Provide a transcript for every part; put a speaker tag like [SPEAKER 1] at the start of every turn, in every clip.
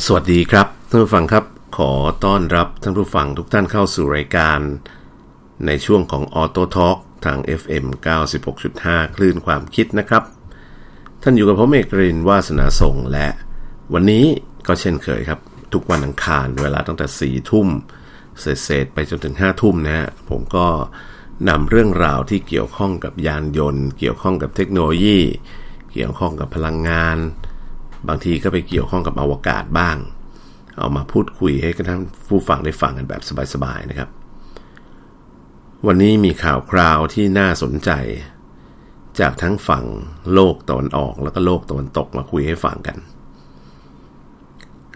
[SPEAKER 1] สวัสดีครับท่านผู้ฟังครับ ขอต้อนรับท่านผู้ฟังทุกท่านเข้าสู่รายการ ในช่วงของ Auto Talk ทาง FM 96.5 คลื่นความคิดนะครับ ท่านอยู่กับผมเอกรินวาสนาส่งและ วันนี้ก็เช่นเคยครับ ทุกวันอังคารเวลาตั้งแต่ 4 ทุ่มเศษไปจนถึง 5 ทุ่มนะฮะผมก็นำเรื่องราวที่เกี่ยวข้องกับยานยนต์ เกี่ยวข้องกับเทคโนโลยี เกี่ยวข้องกับพลังงาน บางทีก็ไปเกี่ยวข้องกับอวกาศบ้าง เอามาพูดคุยให้กับท่านผู้ฟังได้ฟังกันแบบสบายๆนะครับ วันนี้มีข่าวคราวที่น่าสนใจ จากทั้งฝั่งโลกตะวันออกแล้วก็โลกตะวันตกมาคุยให้ฟังกัน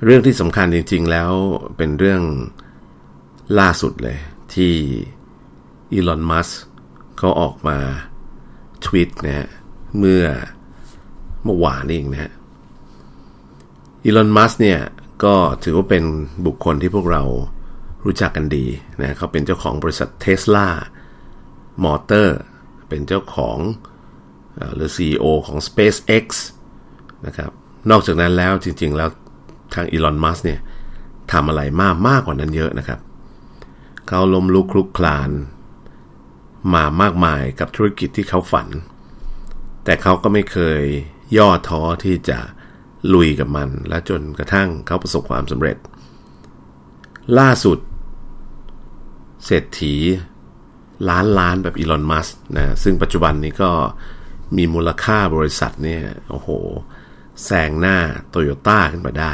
[SPEAKER 1] เรื่องที่สำคัญจริง ๆ แล้วเป็นเรื่องล่าสุดเลยที่อีลอน มัสเขาออกมาทวีตนะฮะเมื่อเมื่อวานนี้เองนะฮะ อีลอน มัสเนี่ย ก็ถือว่าเป็นบุคคลที่พวกเรารู้จักกันดีนะเขาเป็นเจ้าของบริษัทเทสลามอเตอร์เป็นเจ้าของหรือ CEO ของ SpaceX นะครับ นอกจากนั้นแล้วจริงๆ แล้วทางอีลอน มัสเนี่ยทำอะไรมากมากกว่านั้นเยอะนะครับ เขาล้มลุกคลุกคลานมามากมายกับธุรกิจที่เขาฝัน แต่เขาก็ไม่เคยย่อท้อที่จะ ลุยกับมัน และจนกระทั่งเขาประสบความสำเร็จ ล่าสุด เศรษฐีล้านล้านแบบอีลอน มัสนะซึ่งปัจจุบันนี้ก็มีมูลค่าบริษัทเนี่ยโอ้โหแซงหน้าโตโยต้าขึ้นมาได้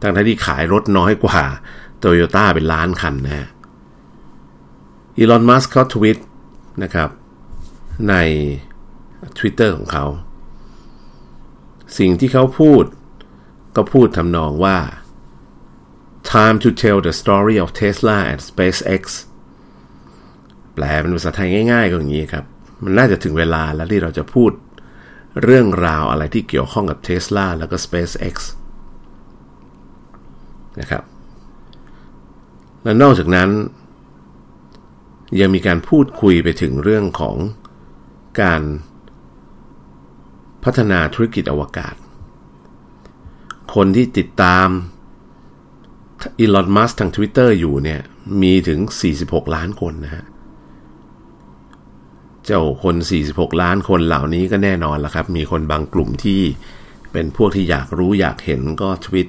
[SPEAKER 1] ทั้งที่ขายรถน้อยกว่าโตโยต้าเป็นล้านคันนะฮะอีลอน มัสเขาทวิตนะครับ ใน Twitter ของเขา สิ่งที่เขาพูด ก็พูดทำนองว่า time to tell the story of Tesla and SpaceX แปลเป็นภาษาไทยง่ายๆก็อย่างนี้ครับ มันน่าจะถึงเวลาแล้วที่เราจะพูดเรื่องราวอะไรที่เกี่ยวข้องกับ Tesla แล้วก็ SpaceX นะครับ และนอกจากนั้น ยังมีการพูดคุยไปถึงเรื่องของการ พัฒนาธุรกิจอวกาศ คนที่ติดตามอีลอนมัสทาง Twitter อยู่เนี่ย มีถึง 46 ล้านคนนะฮะ เจ้าคน 46 ล้านคนเหล่านี้ก็แน่นอนละครับ มีคนบางกลุ่มที่เป็นพวกที่อยากรู้อยากเห็นก็ทวิต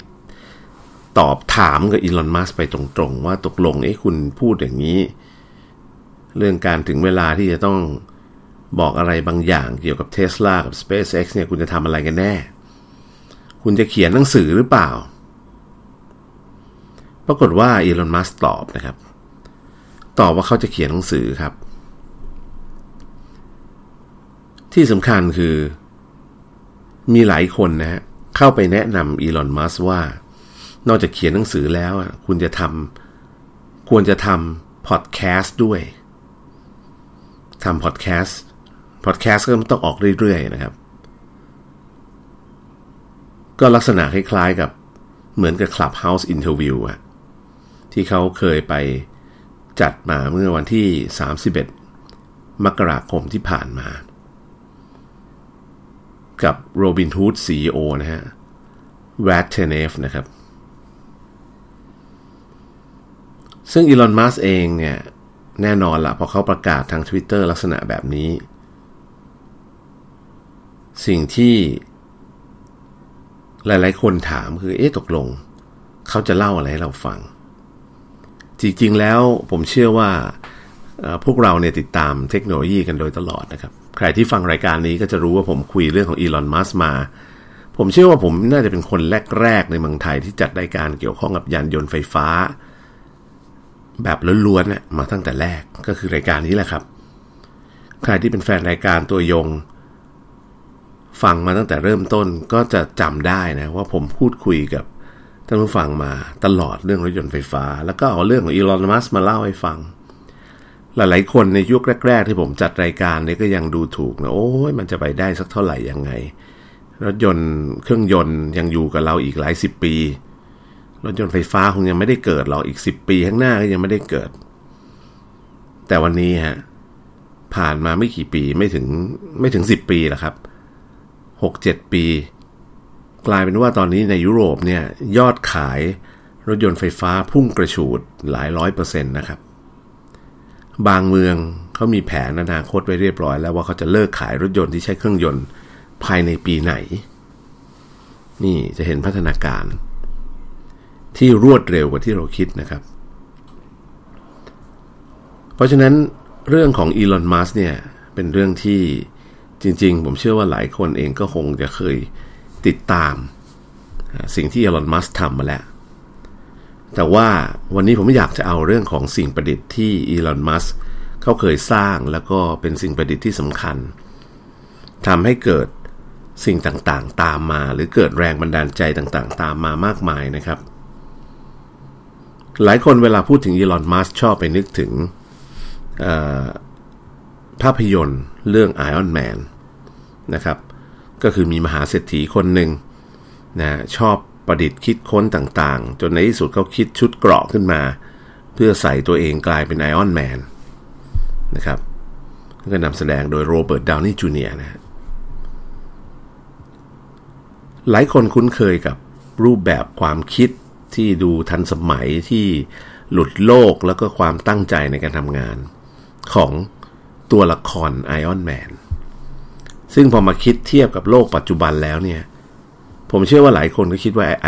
[SPEAKER 1] ตอบถามกับอีลอนมัสไปตรงๆ ว่าตกลงเอ้คุณพูดอย่างนี้ เรื่องการถึงเวลาที่จะต้อง บอกอะไรบางอย่างเกี่ยวกับ Tesla กับ SpaceX เนี่ยคุณจะทำอะไรกันแน่ คุณจะเขียนหนังสือหรือเปล่า ปรากฏว่าอีลอนมัสตอบนะครับ ตอบว่าเขาจะเขียนหนังสือครับ ที่สำคัญคือ มีหลายคนนะฮะเข้าไปแนะนำอีลอนมัสว่า นอกจากเขียนหนังสือแล้วคุณจะทำควรจะทำพอดแคสต์ด้วยทำพอดแคสต์ พอดแคสต์ก็ต้องออกเรื่อยๆนะครับ ก็ลักษณะคล้ายๆกับเหมือนกับ Clubhouse Interview อะที่เขาเคยไปจัดมาเมื่อวันที่ 31 มกราคมที่ผ่านมา กับโรบินฮูด CEO นะฮะแวตเทเนฟนะครับ ซึ่งอีลอนมัสเองเนี่ย แน่นอนละพอเขาประกาศทาง Twitter ลักษณะแบบนี้ สิ่งที่ หลาย ๆ คนถามคือ เอ๊ะตกลง เขาจะเล่าอะไรให้เราฟัง จริง ๆ แล้วผมเชื่อว่าพวกเราเนี่ยติดตามเทคโนโลยีกันโดยตลอดนะครับ ใครที่ฟังรายการนี้ก็จะรู้ว่าผมคุยเรื่องของอีลอนมัสมา ผมเชื่อว่าผมน่าจะเป็นคนแรก ๆ ในเมืองไทยที่จัดรายการเกี่ยวข้องกับยานยนต์ไฟฟ้า แบบล้วนๆมาตั้งแต่แรกก็คือรายการนี้แหละครับ ใครที่เป็นแฟนรายการตัวยง ฟังมาตั้งแต่เริ่มต้นก็จะจำได้นะว่าผมพูดคุยกับท่านผู้ฟังมาตลอดเรื่องรถยนต์ไฟฟ้า แล้วก็เอาเรื่องของอีลอน มัสมาเล่าให้ฟัง หลายๆคนในยุคแรก ๆ ที่ผมจัดรายการนี้ก็ยังดูถูกนะโอ้ยมันจะไปได้สักเท่าไหร่ยังไง รถยนต์เครื่องยนต์ยังอยู่กับเราอีกหลายสิบปี รถยนต์ไฟฟ้าคงยังไม่ได้เกิดหรอกอีกสิบปีข้างหน้าก็ยังไม่ได้เกิด แต่วันนี้ฮะผ่านมาไม่กี่ปีไม่ถึงไม่ถึงสิบปีหรอกครับ หกเจ็ดปี กลายเป็นว่าตอนนี้ในยุโรปเนี่ยยอดขายรถยนต์ไฟฟ้าพุ่งกระฉูดหลายร้อยเปอร์เซ็นต์นะครับ บางเมืองเขามีแผนอนาคตไว้เรียบร้อยแล้วว่าเขาจะเลิกขายรถยนต์ที่ใช้เครื่องยนต์ภายในปีไหน นี่จะเห็นพัฒนาการ ที่รวดเร็วกว่าที่เราคิดนะครับ เพราะฉะนั้นเรื่องของอีลอน มัสเนี่ย เป็นเรื่องที่ จริงๆ ผมเชื่อว่าหลายคนเองก็คงจะเคยติดตาม สิ่งที่อีลอนมัสทำมาแล้ว แต่ว่าวันนี้ผมอยากจะเอาเรื่องของสิ่งประดิษฐ์ที่อีลอนมัสเขาเคยสร้างแล้วก็เป็นสิ่งประดิษฐ์ที่สำคัญทำให้เกิดสิ่งต่างๆ ตามมา หรือเกิดแรงบันดาลใจต่างๆ ตามมามากมายนะครับ หลายคนเวลาพูดถึงอีลอนมัสชอบไปนึกถึง ภาพยนตร์เรื่อง Iron Man นะครับ ก็คือมีมหาเศรษฐีคนหนึ่งนะชอบประดิษฐ์คิดค้นต่างๆ จนในที่สุดเขาคิดชุดเกราะขึ้นมา เพื่อใส่ตัวเองกลายเป็นไอออนแมนนะครับก็นำแสดงโดย Robert Downey Jr.นะหลายคนคุ้นเคยกับรูปแบบความคิดที่ดูทันสมัยที่หลุดโลกแล้วก็ความตั้งใจในการทำงานของ ตัวละคร Iron Man ซึ่งพอมาคิดเทียบกับโลกปัจจุบันแล้วเนี่ย ผมเชื่อว่าหลายคนก็คิดว่าไอ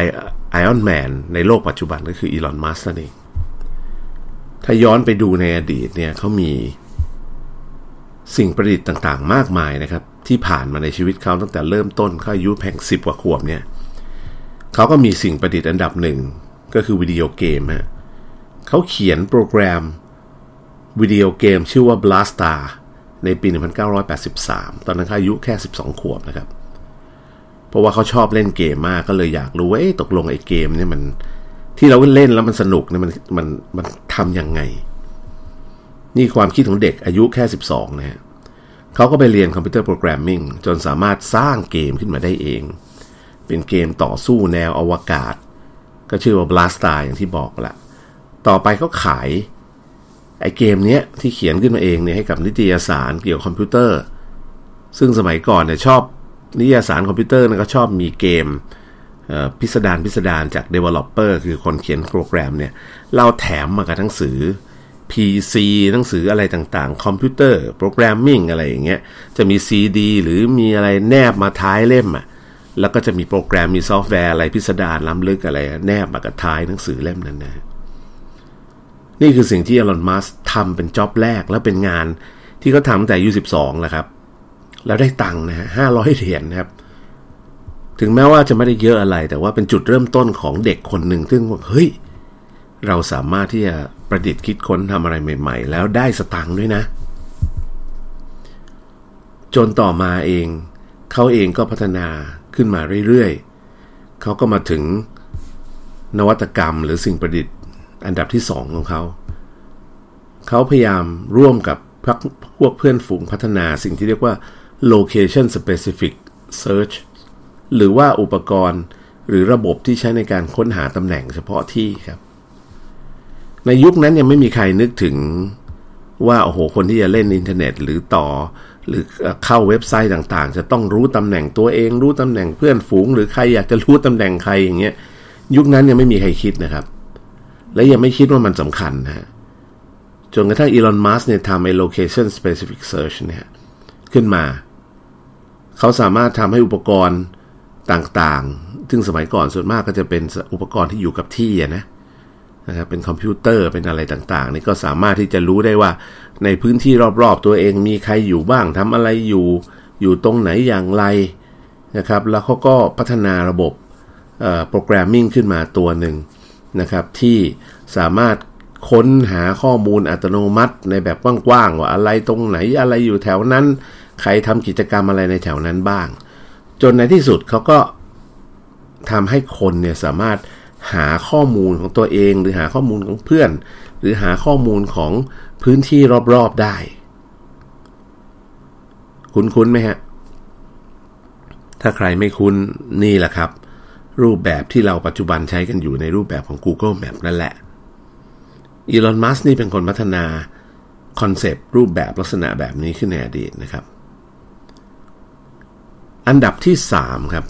[SPEAKER 1] Iron Man ในโลกปัจจุบันก็คือ Elon Musk นั่นเองถ้าย้อนไปดูในอดีตเนี่ยเขามีสิ่งประดิษฐ์ต่างๆ มากมายนะครับ ที่ผ่านมาในชีวิตเขาตั้งแต่เริ่มต้นเขาอายุแพงสิบกว่าขวบเนี่ยเขาก็มีสิ่งประดิษฐ์อันดับหนึ่งก็คือวิดีโอเกมฮะเขาเขียนโปรแกรม วิดีโอเกมชื่อว่า Blastar ในปี 1983 ตอนนั้นเขาอายุแค่ 12 ขวบนะครับ เพราะว่าเขาชอบเล่นเกมมากก็เลยอยากรู้ว่าตกลงไอ้เกมเนี่ยมันที่เราเล่นแล้วมันสนุกเนี่ยมันมันมันทำยังไง นี่ความคิดของเด็กอายุแค่ 12 นะฮะเขาก็ไปเรียน computer programming จนสามารถสร้างเกมขึ้นมาได้เอง เป็นเกมต่อสู้แนวอวกาศ ก็ชื่อว่า Blastar อย่างที่บอกละ ต่อไปเขาขาย ไอเกมเนี้ยที่เขียนขึ้นมาเองเนี่ยให้กับนิตยสารเกี่ยวกับคอมพิวเตอร์ ซึ่งสมัยก่อนเนี่ยชอบนิตยสารคอมพิวเตอร์นะก็ชอบมีเกมพิสดารพิสดารจาก developer คือคนเขียนโปรแกรมเนี่ยเราแถมมากับหนังสือ PC หนังสืออะไรต่างๆ computer programming อะไรอย่างเงี้ยจะมี CD หรือมีอะไรแนบมาท้ายเล่มอะแล้วก็จะมีโปรแกรมมีซอฟต์แวร์อะไรพิสดารล้ำลึกอะไรแนบมากับท้ายหนังสือเล่มนั้นนะ นี่คือสิ่งที่ Elon Musk ทำเป็น job แรกแล้วเป็นงานที่เขาทำตั้งแต่อายุสิบสองแล้วครับ แล้วได้ตังค์นะฮะห้าร้อยเหรียญนะครับ ถึงแม้ว่าจะไม่ได้เยอะอะไร แต่ว่าเป็นจุดเริ่มต้นของเด็กคนหนึ่งซึ่งว่าเฮ้ย เราสามารถที่จะประดิษฐ์คิดค้นทำอะไรใหม่ ๆ แล้วได้สตังค์ด้วยนะ จนต่อมาเอง เขาเองก็พัฒนาขึ้นมาเรื่อยๆเขาก็มาถึงนวัตกรรมหรือสิ่งประดิษฐ์ อันดับที่สองของเขา เขาพยายามร่วมกับพวกเพื่อนฝูงพัฒนาสิ่งที่เรียกว่า location specific search หรือว่าอุปกรณ์หรือระบบที่ใช้ในการค้นหาตำแหน่งเฉพาะที่ครับ ในยุคนั้นยังไม่มีใครนึกถึงว่าโอ้โหคนที่จะเล่นอินเทอร์เน็ต หรือต่อ หรือเข้าเว็บไซต์ต่างๆ จะต้องรู้ตำแหน่งตัวเอง รู้ตำแหน่งเพื่อนฝูง หรือใครอยากจะรู้ตำแหน่งใครอย่างเงี้ย ยุคนั้นยังไม่มีใครคิดนะครับ และยังไม่คิดว่ามันสำคัญนะฮะจนกระทั่งอีลอนมัสเนี่ยทำไอ้ location specific search เนี่ยขึ้นมา เขาสามารถทำให้อุปกรณ์ต่างๆ ซึ่งสมัยก่อนส่วนมากก็จะเป็นอุปกรณ์ที่อยู่กับที่นะนะครับเป็นคอมพิวเตอร์เป็นอะไรต่างๆ นี่ก็สามารถที่จะรู้ได้ว่าในพื้นที่รอบๆ ตัวเองมีใครอยู่บ้างทำอะไรอยู่อยู่ตรงไหนอย่างไรนะครับ แล้วเขาก็พัฒนาระบบโปรแกรมมิ่งขึ้นมาตัวหนึ่ง นะครับที่สามารถค้นหาข้อมูลอัตโนมัติในแบบกว้างๆว่าอะไรตรงไหนอะไรอยู่แถวนั้น ใครทำกิจกรรมอะไรในแถวนั้นบ้าง จนในที่สุดเขาก็ทำให้คนเนี่ยสามารถหาข้อมูลของตัวเอง หรือหาข้อมูลของเพื่อน หรือหาข้อมูลของพื้นที่รอบๆได้ คุ้นๆไหมฮะ ถ้าใครไม่คุ้นนี่แหละครับ รูปแบบที่เราปัจจุบันใช้กันอยู่ในรูปแบบของ Google Map นั่นแหละอีลอนมัสนี่เป็นคนพัฒนาคอนเซปต์รูปแบบลักษณะแบบนี้ขึ้นในอดีตนะครับ อันดับที่ 3 ครับ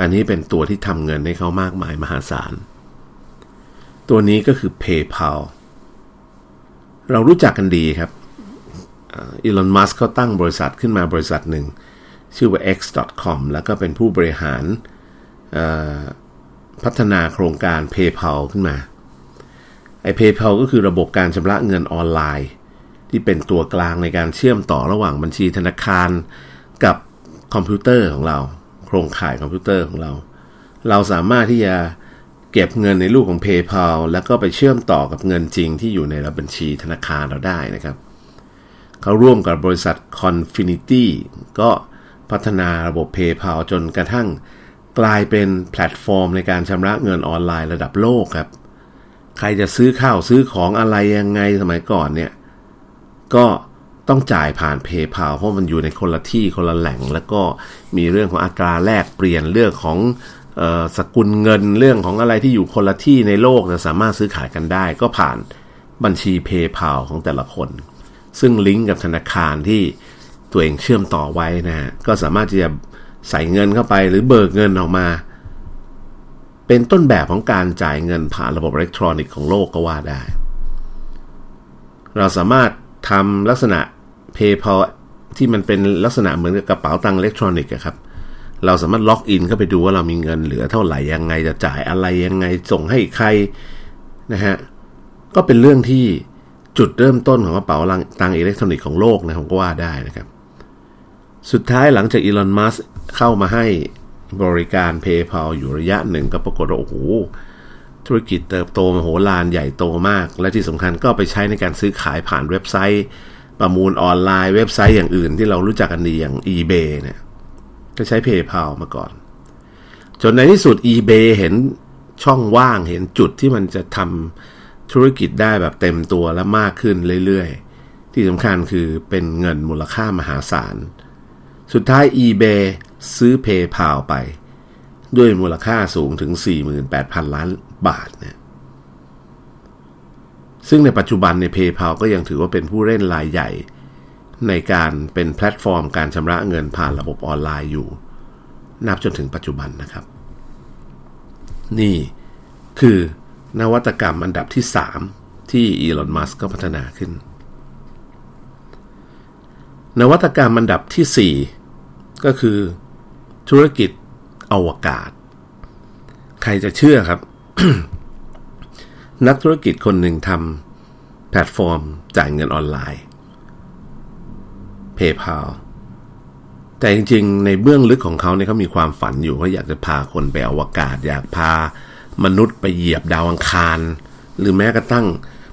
[SPEAKER 1] อันนี้เป็นตัวที่ทำเงินให้เขามากมายมหาศาล ตัวนี้ก็คือ PayPal เรารู้จักกันดีครับอีลอน มัสก์เขาตั้งบริษัทขึ้นมาบริษัทหนึ่ง ชื่อว่า x.com แล้วก็เป็นผู้บริหาร พัฒนาโครงการ PayPal ขึ้นมา ไอ้ PayPal ก็คือระบบการชำระเงินออนไลน์ ที่เป็นตัวกลางในการเชื่อมต่อระหว่างบัญชีธนาคารกับคอมพิวเตอร์ของเรา โครงข่ายคอมพิวเตอร์ของเรา เราสามารถที่จะเก็บเงินในรูปของ PayPal แล้วก็ไปเชื่อมต่อกับเงินจริงที่อยู่ในบัญชีธนาคารเราได้นะครับ เขาร่วมกับบริษัท Confinity ก็พัฒนาระบบ PayPal จนกระทั่ง กลายเป็นแพลตฟอร์มในการชำระเงินออนไลน์ระดับโลกครับ ใครจะซื้อข้าวซื้อของอะไรยังไงสมัยก่อนเนี่ย ก็ต้องจ่ายผ่าน PayPal เพราะมันอยู่ในคนละที่คนละแหล่ง แล้วก็มีเรื่องของอัตราแลกเปลี่ยนเรื่องของสกุลเงินเรื่องของอะไรที่อยู่คนละที่ในโลกจะสามารถซื้อขายกันได้ ก็ผ่านบัญชี PayPal ของแต่ละคน ซึ่งลิงก์กับธนาคารที่ตัวเองเชื่อมต่อไว้นะฮะก็สามารถที่จะ ใส่เงินเข้าไปหรือเบิกเงินออกมา เป็นต้นแบบของการจ่ายเงินผ่านระบบอิเล็กทรอนิกส์ของโลกก็ว่าได้ เราสามารถทำลักษณะ PayPal ที่มันเป็นลักษณะเหมือนกับกระเป๋าตังค์อิเล็กทรอนิกส์ครับเราสามารถล็อกอินเข้าไปดูว่าเรามีเงินเหลือเท่าไหร่ยังไงจะจ่ายอะไรยังไงส่งให้ใครนะฮะก็เป็นเรื่องที่จุดเริ่มต้นของกระเป๋าตังค์อิเล็กทรอนิกส์ของโลกนะผมก็ว่าได้นะครับ สุดท้ายหลังจากอีลอนมัสก์ เข้ามาให้บริการ PayPal อยู่ระยะหนึ่งก็ปรากฏว่าโอ้โหธุรกิจเติบโตมโหฬารใหญ่โตมาก และที่สำคัญก็ไปใช้ในการซื้อขายผ่านเว็บไซต์ ประมูลออนไลน์เว็บไซต์อย่างอื่นที่เรารู้จักกันดีอย่าง eBay เนี่ยก็ใช้ PayPal มาก่อน จนในที่สุด eBay เห็นช่องว่างเห็นจุดที่มันจะทำธุรกิจได้แบบเต็มตัวและมากขึ้นเรื่อยๆ ที่สำคัญคือเป็นเงินมูลค่ามหาศาล สุดท้าย eBay ซื้อ PayPal ไป ด้วยมูลค่าสูงถึง 48,000 ล้านบาทเนี่ยซึ่งในปัจจุบันใน PayPal ก็ยังถือว่าเป็นผู้เล่นรายใหญ่ ในการเป็นแพลตฟอร์มการชำระเงินผ่านระบบออนไลน์อยู่ นับจนถึงปัจจุบันนะครับ นี่คือนวัตกรรมอันดับที่ 3 ที่อีลอนมัสก์ก็พัฒนาขึ้น นวัตกรรมอันดับที่ 4 ก็คือ ธุรกิจอวกาศ ใครจะเชื่อครับ นักธุรกิจคนหนึ่งทำแพลตฟอร์มจ่ายเงินออนไลน์ PayPal แต่จริงๆ ในเบื้องลึกของเขาเนี่ยเขามีความฝันอยู่เขาอยากจะพาคนไปอวกาศ อยากพามนุษย์ไปเหยียบดาวอังคาร หรือแม้กระทั่ง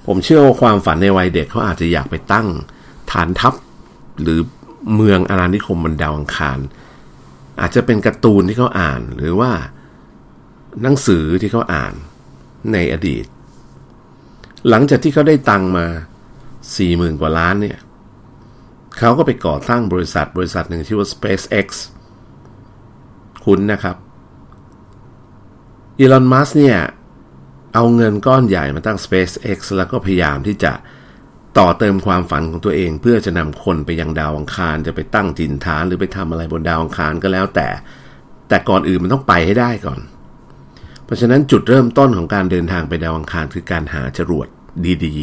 [SPEAKER 1] ผมเชื่อว่าความฝันในวัยเด็กเขาอาจจะอยากไปตั้ง ฐานทัพ หรือเมืองอาณานิคมบนดาวอังคาร อาจจะเป็นการ์ตูนที่เขาอ่านหรือว่าหนังสือที่เขาอ่านในอดีต หลังจากที่เขาได้ตังมาสี่หมื่นกว่าล้านเนี่ยเขาก็ไปก่อตั้งบริษัทบริษัทหนึ่งชื่อว่า SpaceX คุณนะครับอีลอนมัสเนี่ย เอาเงินก้อนใหญ่มาตั้ง SpaceX แล้วก็พยายามที่จะ ต่อเติมความฝันของตัวเอง เพื่อจะนำคนไปยังดาวอังคารจะไปตั้งถิ่นฐานหรือไปทำอะไรบนดาวอังคารก็แล้วแต่ แต่ก่อนอื่นมันต้องไปให้ได้ก่อน เพราะฉะนั้นจุดเริ่มต้นของการเดินทางไปดาวอังคารคือการหาจรวดดี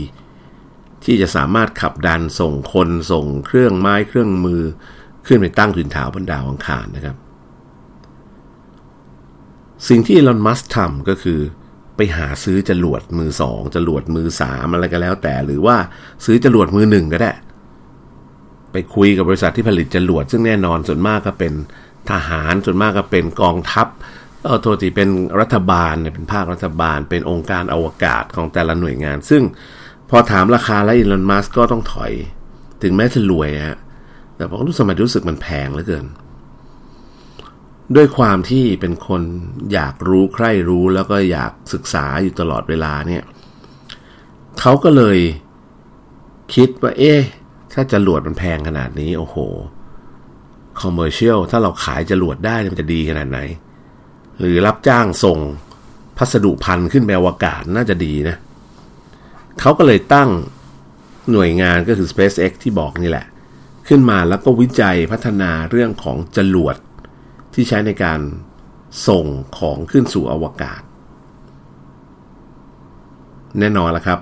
[SPEAKER 1] ๆ ที่จะสามารถขับดันส่งคนส่งเครื่องไม้เครื่องมือ ขึ้นไปตั้งถิ่นฐานบนดาวอังคารนะครับ สิ่งที่ลอนมัสทำก็คือ ไปหาซื้อจรวดมือสองจรวดมือสามอะไรก็แล้ว แต่หรือว่าซื้อจรวดมือหนึ่งก็ได้ ไปคุยกับบริษัทที่ผลิตจรวด ซึ่งแน่นอนส่วนมากก็เป็นทหารส่วนมากก็เป็นกองทัพเออโทษทีเป็นรัฐบาลเนี่ยเป็นภาครัฐบาล เป็นองค์การอวกาศของแต่ละหน่วยงาน ซึ่งพอถามราคาแล้วอีลอนมัสก็ต้องถอย ถึงแม้จะรวยฮะแต่ผมรู้สมัยรู้สึกมันแพงเหลือเกิน ด้วยความที่เป็นคนอยากรู้ใคร่รู้แล้วก็อยากศึกษาอยู่ตลอดเวลาเนี่ยเขาก็เลยคิดว่า เอ๊ะ ถ้าจรวดมันแพงขนาดนี้ โอ้โหคอมเมอร์เชียลถ้าเราขายจรวดได้มันจะดีขนาดไหน หรือรับจ้างส่งพัสดุพันขึ้นไปอวกาศน่าจะดีนะเขาก็เลยตั้งหน่วยงานก็คือ SpaceX ที่บอกนี่แหละ ขึ้นมาแล้วก็วิจัยพัฒนาเรื่องของจรวด ที่ใช้ในการส่งของขึ้นสู่อวกาศ แน่นอนละครับ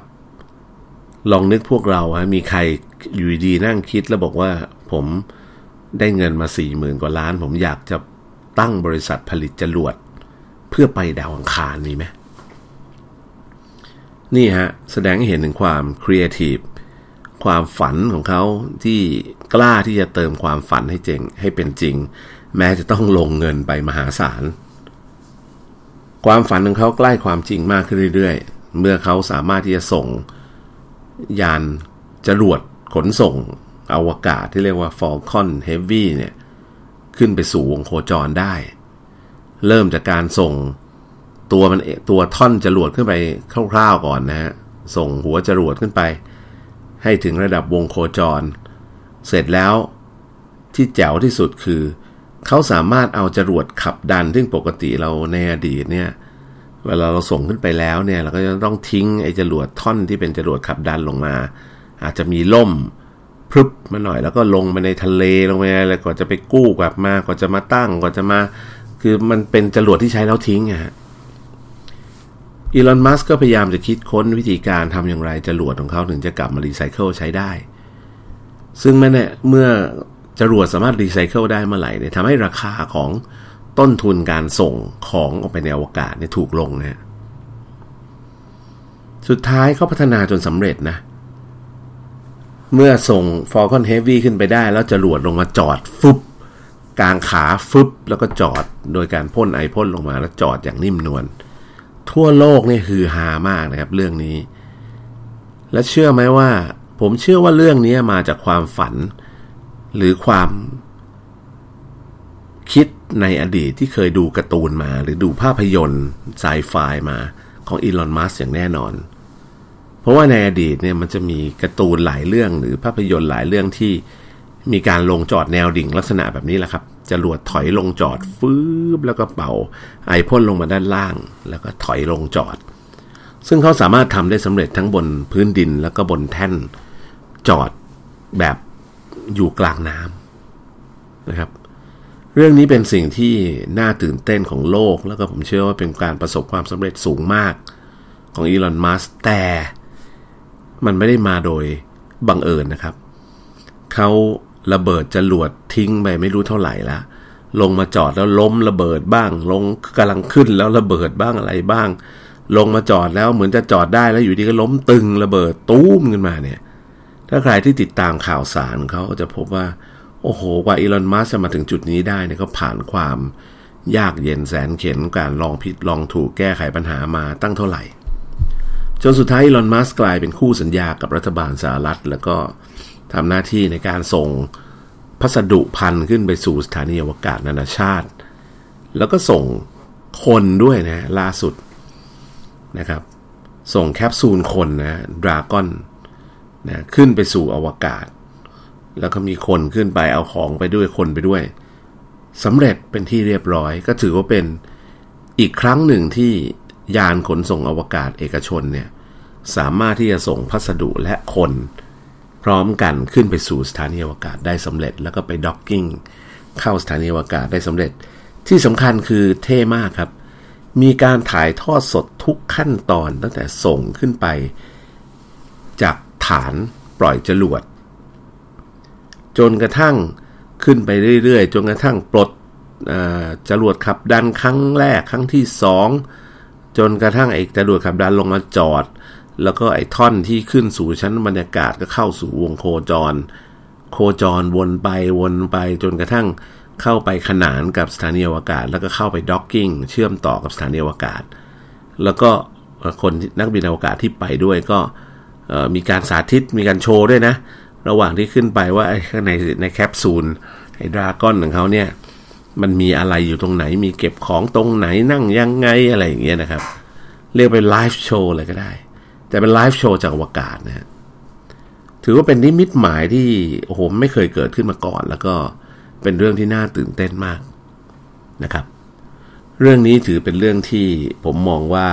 [SPEAKER 1] ลองนึกพวกเราฮะมีใครอยู่ดีนั่งคิดแล้วบอกว่าผมได้เงินมาสี่หมื่นกว่าล้าน ผมอยากจะตั้งบริษัทผลิตจรวด เพื่อไปดาวอังคารมีไหมนี่ฮะ แสดงให้เห็นถึงความครีเอทีฟความฝันของเขาที่กล้าที่จะเติมความฝันให้เจงให้เป็นจริง แม้จะต้องลงเงินไปมหาศาล ความฝันของเขาใกล้ความจริงมากขึ้นเรื่อยๆ เมื่อเขาสามารถที่จะส่ง ยานจรวดขนส่งอวกาศที่เรียกว่า Falcon Heavy เนี่ย ขึ้นไปสู่วงโคจรได้ เริ่มจากการส่งตัวมันตัวท่อนจรวดขึ้นไปคร่าวๆก่อนนะฮะ ส่งหัวจรวดขึ้นไป ให้ถึงระดับวงโคจร เสร็จแล้วที่แจ๋วที่สุดคือ เขาสามารถเอาจรวดขับดัน ซึ่งปกติเราในอดีตเนี่ยเวลาเราส่งขึ้นไปแล้วเนี่ยเราก็จะต้องทิ้งไอ้จรวดท่อนที่เป็นจรวดขับดันลงมา อาจจะมีล่มพรึบมาหน่อยแล้วก็ลงไปในทะเลลงไปอะไรก่อนจะไปกู้กลับมาก่อนจะมาตั้งก่อนจะมา คือมันเป็นจรวดที่ใช้แล้วทิ้งอะฮะอีลอนมัสก์ก็พยายามจะคิดค้นวิธีการทำอย่างไรจรวดของเขาถึงจะกลับมารีไซเคิลใช้ได้ ซึ่งแม้เนี่ยเมื่อ จรวดสามารถรีไซเคิลได้เมื่อไหร่เนี่ยทำให้ราคาของต้นทุนการส่งของออกไปในอวกาศเนี่ยถูกลงนะ สุดท้ายเขาพัฒนาจนสำเร็จนะ เมื่อส่ง Falcon Heavy ขึ้นไปได้ แล้วจรวดลงมาจอดฟึบกลางขาฟึบแล้วก็จอดโดยการพ่นไอพ่นลงมาแล้วจอดอย่างนิ่มนวลทั่วโลกนี่คือฮามากนะครับ เรื่องนี้ และเชื่อไหมว่า ผมเชื่อว่าเรื่องนี้มาจากความฝัน หรือความคิดในอดีตที่เคยดูการ์ตูนมา หรือดูภาพยนตร์ไซไฟมาของอีลอนมัสอย่างแน่นอน เพราะว่าในอดีตเนี่ยมันจะมีการ์ตูนหลายเรื่องหรือภาพยนตร์หลายเรื่องที่มีการลงจอดแนวดิ่งลักษณะแบบนี้แหละครับจรวดถอยลงจอดฟืบแล้วก็เป่า ไอพ่นลงมาด้านล่าง แล้วก็ถอยลงจอด ซึ่งเขาสามารถทำได้สำเร็จทั้งบนพื้นดินแล้วก็บนแท่นจอดแบบ อยู่กลางน้ำนะครับ เรื่องนี้เป็นสิ่งที่น่าตื่นเต้นของโลก แล้วก็ผมเชื่อว่าเป็นการประสบความสำเร็จสูงมากของอีลอนมัสแต่มันไม่ได้มาโดยบังเอิญนะครับ เขาระเบิดจรวดทิ้งไปไม่รู้เท่าไหร่ละลงมาจอดแล้วล้มระเบิดบ้าง ลงกำลังขึ้นแล้วระเบิดบ้างอะไรบ้าง ลงมาจอดแล้วเหมือนจะจอดได้แล้วอยู่ดีก็ล้มตึงระเบิดตู้มขึ้นมาเนี่ย ถ้าใครที่ติดตามข่าวสารเขาจะพบว่า โอ้โห กว่าอีลอน มัสจะมาถึงจุดนี้ได้เนี่ยเขาผ่านความยากเย็นแสนเข็นการลองผิดลองถูกแก้ไขปัญหามาตั้งเท่าไหร่ จนสุดท้ายอีลอน มัสกลายเป็นคู่สัญญากับรัฐบาลสหรัฐ แล้วก็ทำหน้าที่ในการส่งพัสดุพันขึ้นไปสู่สถานีอวกาศนานาชาติ แล้วก็ส่งคนด้วยนะล่าสุดนะครับ ส่งแคปซูลคนนะดราก้อน นะขึ้นไปสู่อวกาศ แล้วก็มีคนขึ้นไปเอาของไปด้วยคนไปด้วยสำเร็จเป็นที่เรียบร้อยก็ถือว่าเป็นอีกครั้งหนึ่งที่ยานขนส่งอวกาศเอกชนเนี่ยสามารถที่จะส่งพัสดุและคน พร้อมกันขึ้นไปสู่สถานีอวกาศได้สำเร็จ แล้วก็ไปด็อกกิ้งเข้าสถานีอวกาศได้สำเร็จ ที่สำคัญคือเท่มากครับ มีการถ่ายทอดสดทุกขั้นตอนตั้งแต่ส่งขึ้นไป ฐานปล่อยจรวด จนกระทั่งขึ้นไปเรื่อยๆ จนกระทั่งปลดจรวดขับดันครั้งแรกครั้งที่สองจนกระทั่งไอ้จรวดขับดันลงมาจอด แล้วก็ไอ้ท่อนที่ขึ้นสู่ชั้นบรรยากาศก็เข้าสู่วงโคจร โคจรวนไปวนไปจนกระทั่งเข้าไปขนานกับสถานีอวกาศ แล้วก็เข้าไปด็อกกิ้งเชื่อมต่อกับสถานีอวกาศ แล้วก็คนนักบินอวกาศที่ไปด้วยก็ มีการสาธิตมีการโชว์ด้วยนะ ระหว่างที่ขึ้นไปว่าข้างในในแคปซูลไอ้ดราก้อนของเขาเนี่ย มันมีอะไรอยู่ตรงไหน มีเก็บของตรงไหนนั่งยังไงอะไรอย่างเงี้ยนะครับ เรียกไปไลฟ์โชว์เลยก็ได้ แต่เป็นไลฟ์โชว์จากอวกาศนะฮะถือว่าเป็นนิมิตหมายที่โอ้โหไม่เคยเกิดขึ้นมาก่อน แล้วก็เป็นเรื่องที่น่าตื่นเต้นมากนะครับ เรื่องนี้ถือเป็นเรื่องที่ผมมองว่า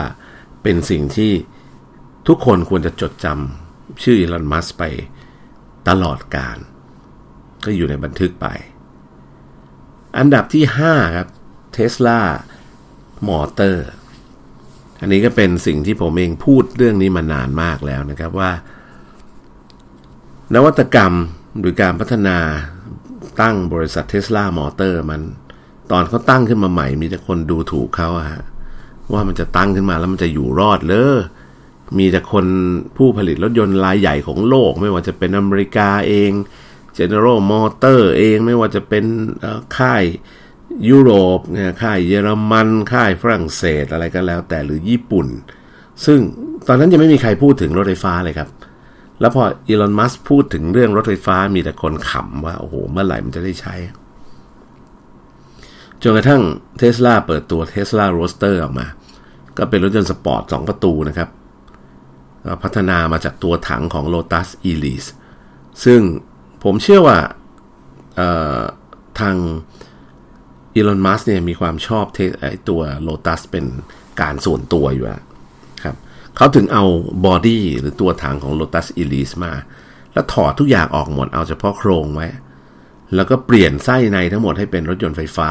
[SPEAKER 1] เป็นสิ่งที่ ทุกคนควรจะจดจำชื่ออีลอนมัสไปตลอดการ ก็อยู่ในบันทึกไป อันดับที่ 5 ครับเทสลา Motors อันนี้ก็เป็นสิ่งที่ผมเองพูดเรื่องนี้มานานมากแล้วนะครับว่า นวัตกรรมหรือการพัฒนาตั้งบริษัทเทสลา Motors มันตอนเขาตั้งขึ้นมาใหม่ มีแต่คนดูถูกเขาอะฮะว่ามันจะตั้งขึ้นมาแล้วมันจะอยู่รอดเหรอ มีแต่คนผู้ผลิตรถยนต์รายใหญ่ของโลก ไม่ว่าจะเป็นอเมริกาเอง General Motor เองไม่ว่าจะเป็นค่ายยุโรปเนี่ยค่ายเยอรมันค่ายฝรั่งเศสอะไรก็แล้ว แต่หรือญี่ปุ่น ซึ่งตอนนั้นยังไม่มีใครพูดถึงรถไฟฟ้าเลยครับ แล้วพออีลอนมัสก์พูดถึงเรื่องรถไฟฟ้ามีแต่คนขำว่า โอ้โห เมื่อไหร่มันจะได้ใช้ จนกระทั่งเทสลาเปิดตัวเทสลา Roadster ออกมา ก็เป็นรถยนต์สปอร์ต 2 ประตูนะครับ พัฒนามาจากตัวถังของ Lotus Elise ซึ่งผมเชื่อว่าทางอีลอนมัสก์เนี่ยมีความชอบเทไอตัว Lotus เป็นการส่วนตัวอยู่แล้วครับเขาถึงเอา body หรือตัวถังของ Lotus Elise มา แล้วถอดทุกอย่างออกหมดเอาเฉพาะโครงไว้ แล้วก็เปลี่ยนไส้ในทั้งหมดให้เป็นรถยนต์ไฟฟ้า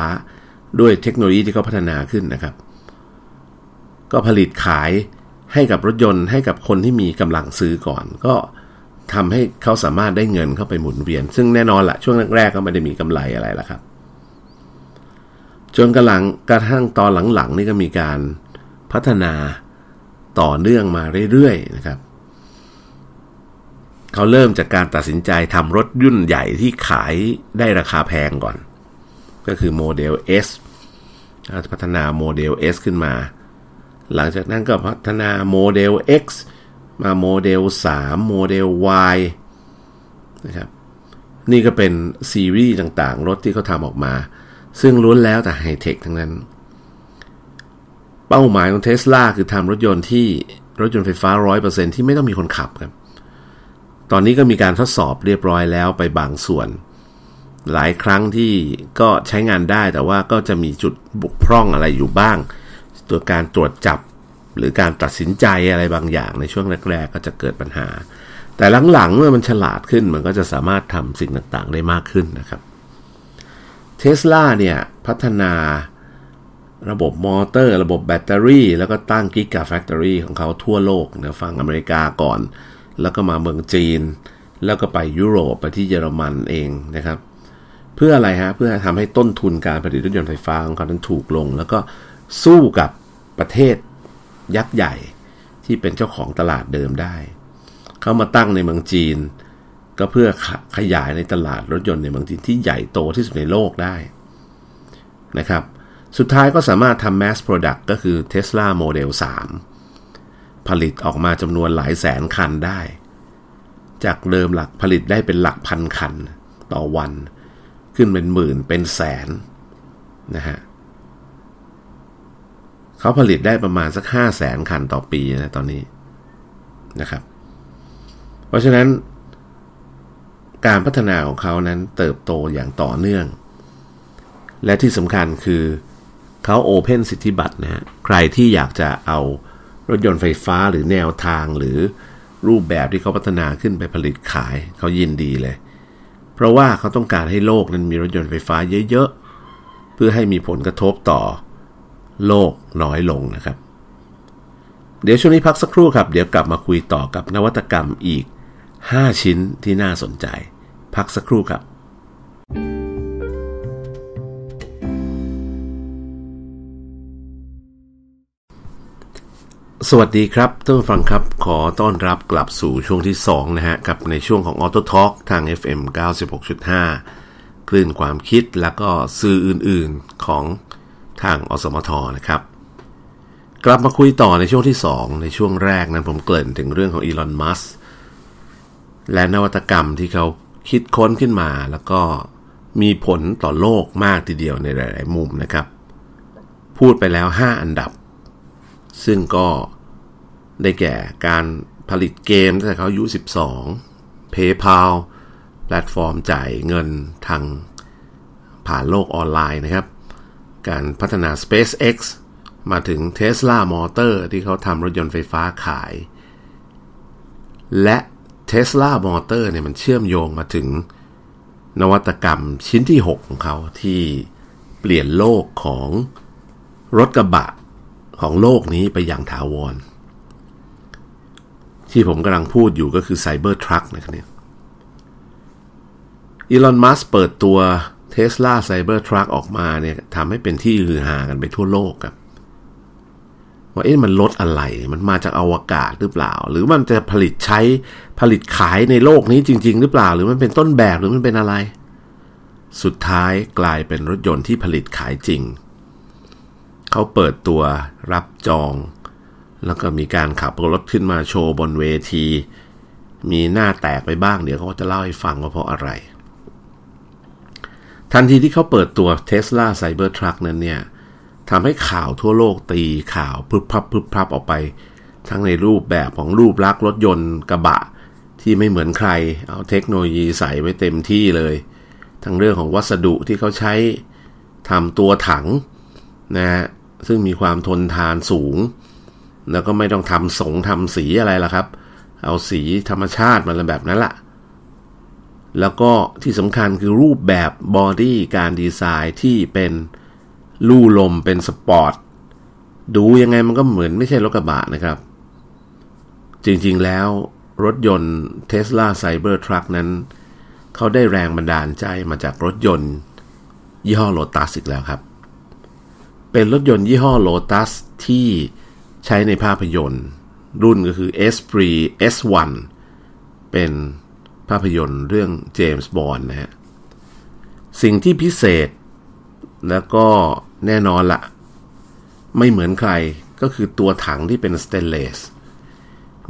[SPEAKER 1] ด้วยเทคโนโลยีที่เขาพัฒนาขึ้นนะครับ ก็ผลิตขาย ให้กับรถยนต์ให้กับคนที่มีกำลังซื้อก่อน ก็ทำให้เขาสามารถได้เงินเข้าไปหมุนเวียน ซึ่งแน่นอนละช่วงแรกๆก็ไม่ได้มีกำไรอะไรละครับ จนกำลังกระทั่งตอนหลังๆนี่ก็มีการพัฒนาต่อเนื่องมาเรื่อยๆนะครับ เขาเริ่มจากการตัดสินใจทำรถยุ่นใหญ่ที่ขายได้ราคาแพงก่อน ก็คือโมเดล S พัฒนาโมเดล S ขึ้นมา หลังจากนั้นก็พัฒนาโมเดล X มาโมเดล 3 โมเดล Y นะครับนี่ก็เป็นซีรีส์ต่างๆ รถที่เขาทำออกมา ซึ่งล้วนแล้วแต่ไฮเทคทั้งนั้น เป้าหมายของเทสลาคือทำรถยนต์ที่รถยนต์ไฟฟ้า 100%ที่ไม่ต้องมีคนขับครับ ตอนนี้ก็มีการทดสอบเรียบร้อยแล้วไปบางส่วน หลายครั้งที่ก็ใช้งานได้แต่ว่าก็จะมีจุดบุกพร่องอะไรอยู่บ้าง ตัวการตรวจจับหรือการตัดสินใจอะไรบางอย่างในช่วงแรกๆก็จะเกิดปัญหา แต่หลังๆเมื่อมันฉลาดขึ้นมันก็จะสามารถทำสิ่งต่างๆได้มากขึ้นนะครับเทสลาเนี่ยพัฒนาระบบมอเตอร์ ระบบแบตเตอรี่ แล้วก็ตั้ง Gigafactory ของเขาทั่วโลกนะฝั่งอเมริกาก่อน แล้วก็มาเมืองจีน แล้วก็ไปยุโรปไปที่เยอรมันเองนะครับ เพื่ออะไรฮะ เพื่อทำให้ต้นทุนการผลิตรถยนต์ไฟฟ้าของเขานั้นถูกลง แล้วก็ สู้กับประเทศยักษ์ใหญ่ที่เป็นเจ้าของตลาดเดิมได้ เข้ามาตั้งในเมืองจีน ก็เพื่อขขยายในตลาดรถยนต์ในเมืองจีนที่ใหญ่โตที่สุดในโลกได้นะครับ สุดท้ายก็สามารถทำ mass product ก็คือ Tesla Model 3 ผลิตออกมาจำนวนหลายแสนคันได้ จากเดิมหลักผลิตได้เป็นหลักพันคันต่อวัน ขึ้นเป็นหมื่นเป็นแสนนะฮะ เขาผลิตได้ประมาณสักห้าแสนคันต่อปีนะตอนนี้นะครับ เพราะฉะนั้น การพัฒนาของเขานั้นเติบโตอย่างต่อเนื่อง และที่สำคัญคือเขาโอเพนสิทธิบัตรนะฮะใครที่อยากจะเอารถยนต์ไฟฟ้าหรือแนวทางหรือรูปแบบที่เขาพัฒนาขึ้นไปผลิตขายเขายินดีเลย เพราะว่าเขาต้องการให้โลกนั้นมีรถยนต์ไฟฟ้าเยอะๆ เพื่อให้มีผลกระทบต่อ โลกน้อยลงนะครับ เดี๋ยวช่วงนี้พักสักครู่ครับ เดี๋ยวกลับมาคุยต่อกับนวัตกรรมอีก 5 ชิ้นที่น่าสนใจ พักสักครู่ครับ สวัสดีครับท่านผู้ฟังครับ ขอต้อนรับกลับสู่ช่วงที่ 2 นะฮะ กับในช่วงของ Auto Talk ทาง FM 96.5คลื่นความคิดแล้วก็สื่ออื่นๆของ ทางอสมทนะครับ กลับมาคุยต่อในช่วงที่ 2 ในช่วงแรกนั้นผมเกริ่นถึงเรื่องของอีลอนมัสและนวัตกรรมที่เขาคิดค้นขึ้นมา แล้วก็มีผลต่อโลกมากทีเดียวในหลาย ๆ มุมนะครับ พูดไปแล้ว 5 อันดับ ซึ่งก็ได้แก่การผลิตเกมตั้งแต่เขาอายุ 12 PayPal แพลตฟอร์มจ่ายเงินทางผ่านโลกออนไลน์นะครับ การพัฒนา SpaceX มาถึง Tesla Motor ที่เขาทำรถยนต์ไฟฟ้าขาย และ Tesla Motor เนี่ยมันเชื่อมโยงมาถึงนวัตกรรมชิ้นที่ 6 ของเขาที่เปลี่ยนโลกของรถกระบะของโลกนี้ไปอย่างถาวร ที่ผมกำลังพูดอยู่ก็คือไซเบอร์ทรัคนะครับเนี่ยอีลอน มัสเปิดตัว เท s l a Cybertruck ออกมาเนี่ยทำให้เป็นที่ฮือฮากันไปทั่วโลกครับ ว่าเอ๊ะมันรถอะไร มันมาจากอวกาศหรือเปล่า หรือมันจะผลิตใช้ผลิตขายในโลกนี้จริง ๆ หรือเปล่า หรือมันเป็นต้นแบบหรือมันเป็นอะไร สุดท้ายกลายเป็นรถยนต์ที่ผลิตขายจริง เขาเปิดตัวรับจอง แล้วก็มีการขับรถขึ้นมาโชว์บนเวที มีหน้าแตกไปบ้างเดี๋ยวเขาจะเล่าให้ฟังว่าเพราะอะไร ทันทีที่เขาเปิดตัว Tesla Cybertruck นั้นเนี่ยทำให้ข่าวทั่วโลกตีข่าวพึบพับพึบพับออกไป ทั้งในรูปแบบของรูปลักษณ์รถยนต์กระบะ ที่ไม่เหมือนใคร เอาเทคโนโลยีใส่ไว้เต็มที่เลย ทั้งเรื่องของวัสดุที่เขาใช้ทำตัวถังนะฮะซึ่งมีความทนทานสูง แล้วก็ไม่ต้องทำสงทำสีอะไรละครับ เอาสีธรรมชาติมาแบบนั้นล่ะ แล้วก็ที่สำคัญคือรูปแบบ body การดีไซน์ที่เป็นลู่ลมเป็นสปอร์ตดูยังไงมันก็เหมือนไม่ใช่รถกระบะนะครับ จริงๆแล้วรถยนต์ Tesla Cybertruck นั้น เขาได้แรงบันดาลใจมาจากรถยนต์ ยี่ห้อโ o ตัสอีกแล้วครับ เป็นรถยนต์ยี่ห้อโ o ตัสที่ใช้ในภาพยนตร์ รุ่นก็คือ Esprit S1 เป็น ภาพยนตร์เรื่องเจมส์บอนด์นะฮะ สิ่งที่พิเศษ แล้วก็แน่นอนละไม่เหมือนใครก็คือตัวถังที่เป็นสเตนเลส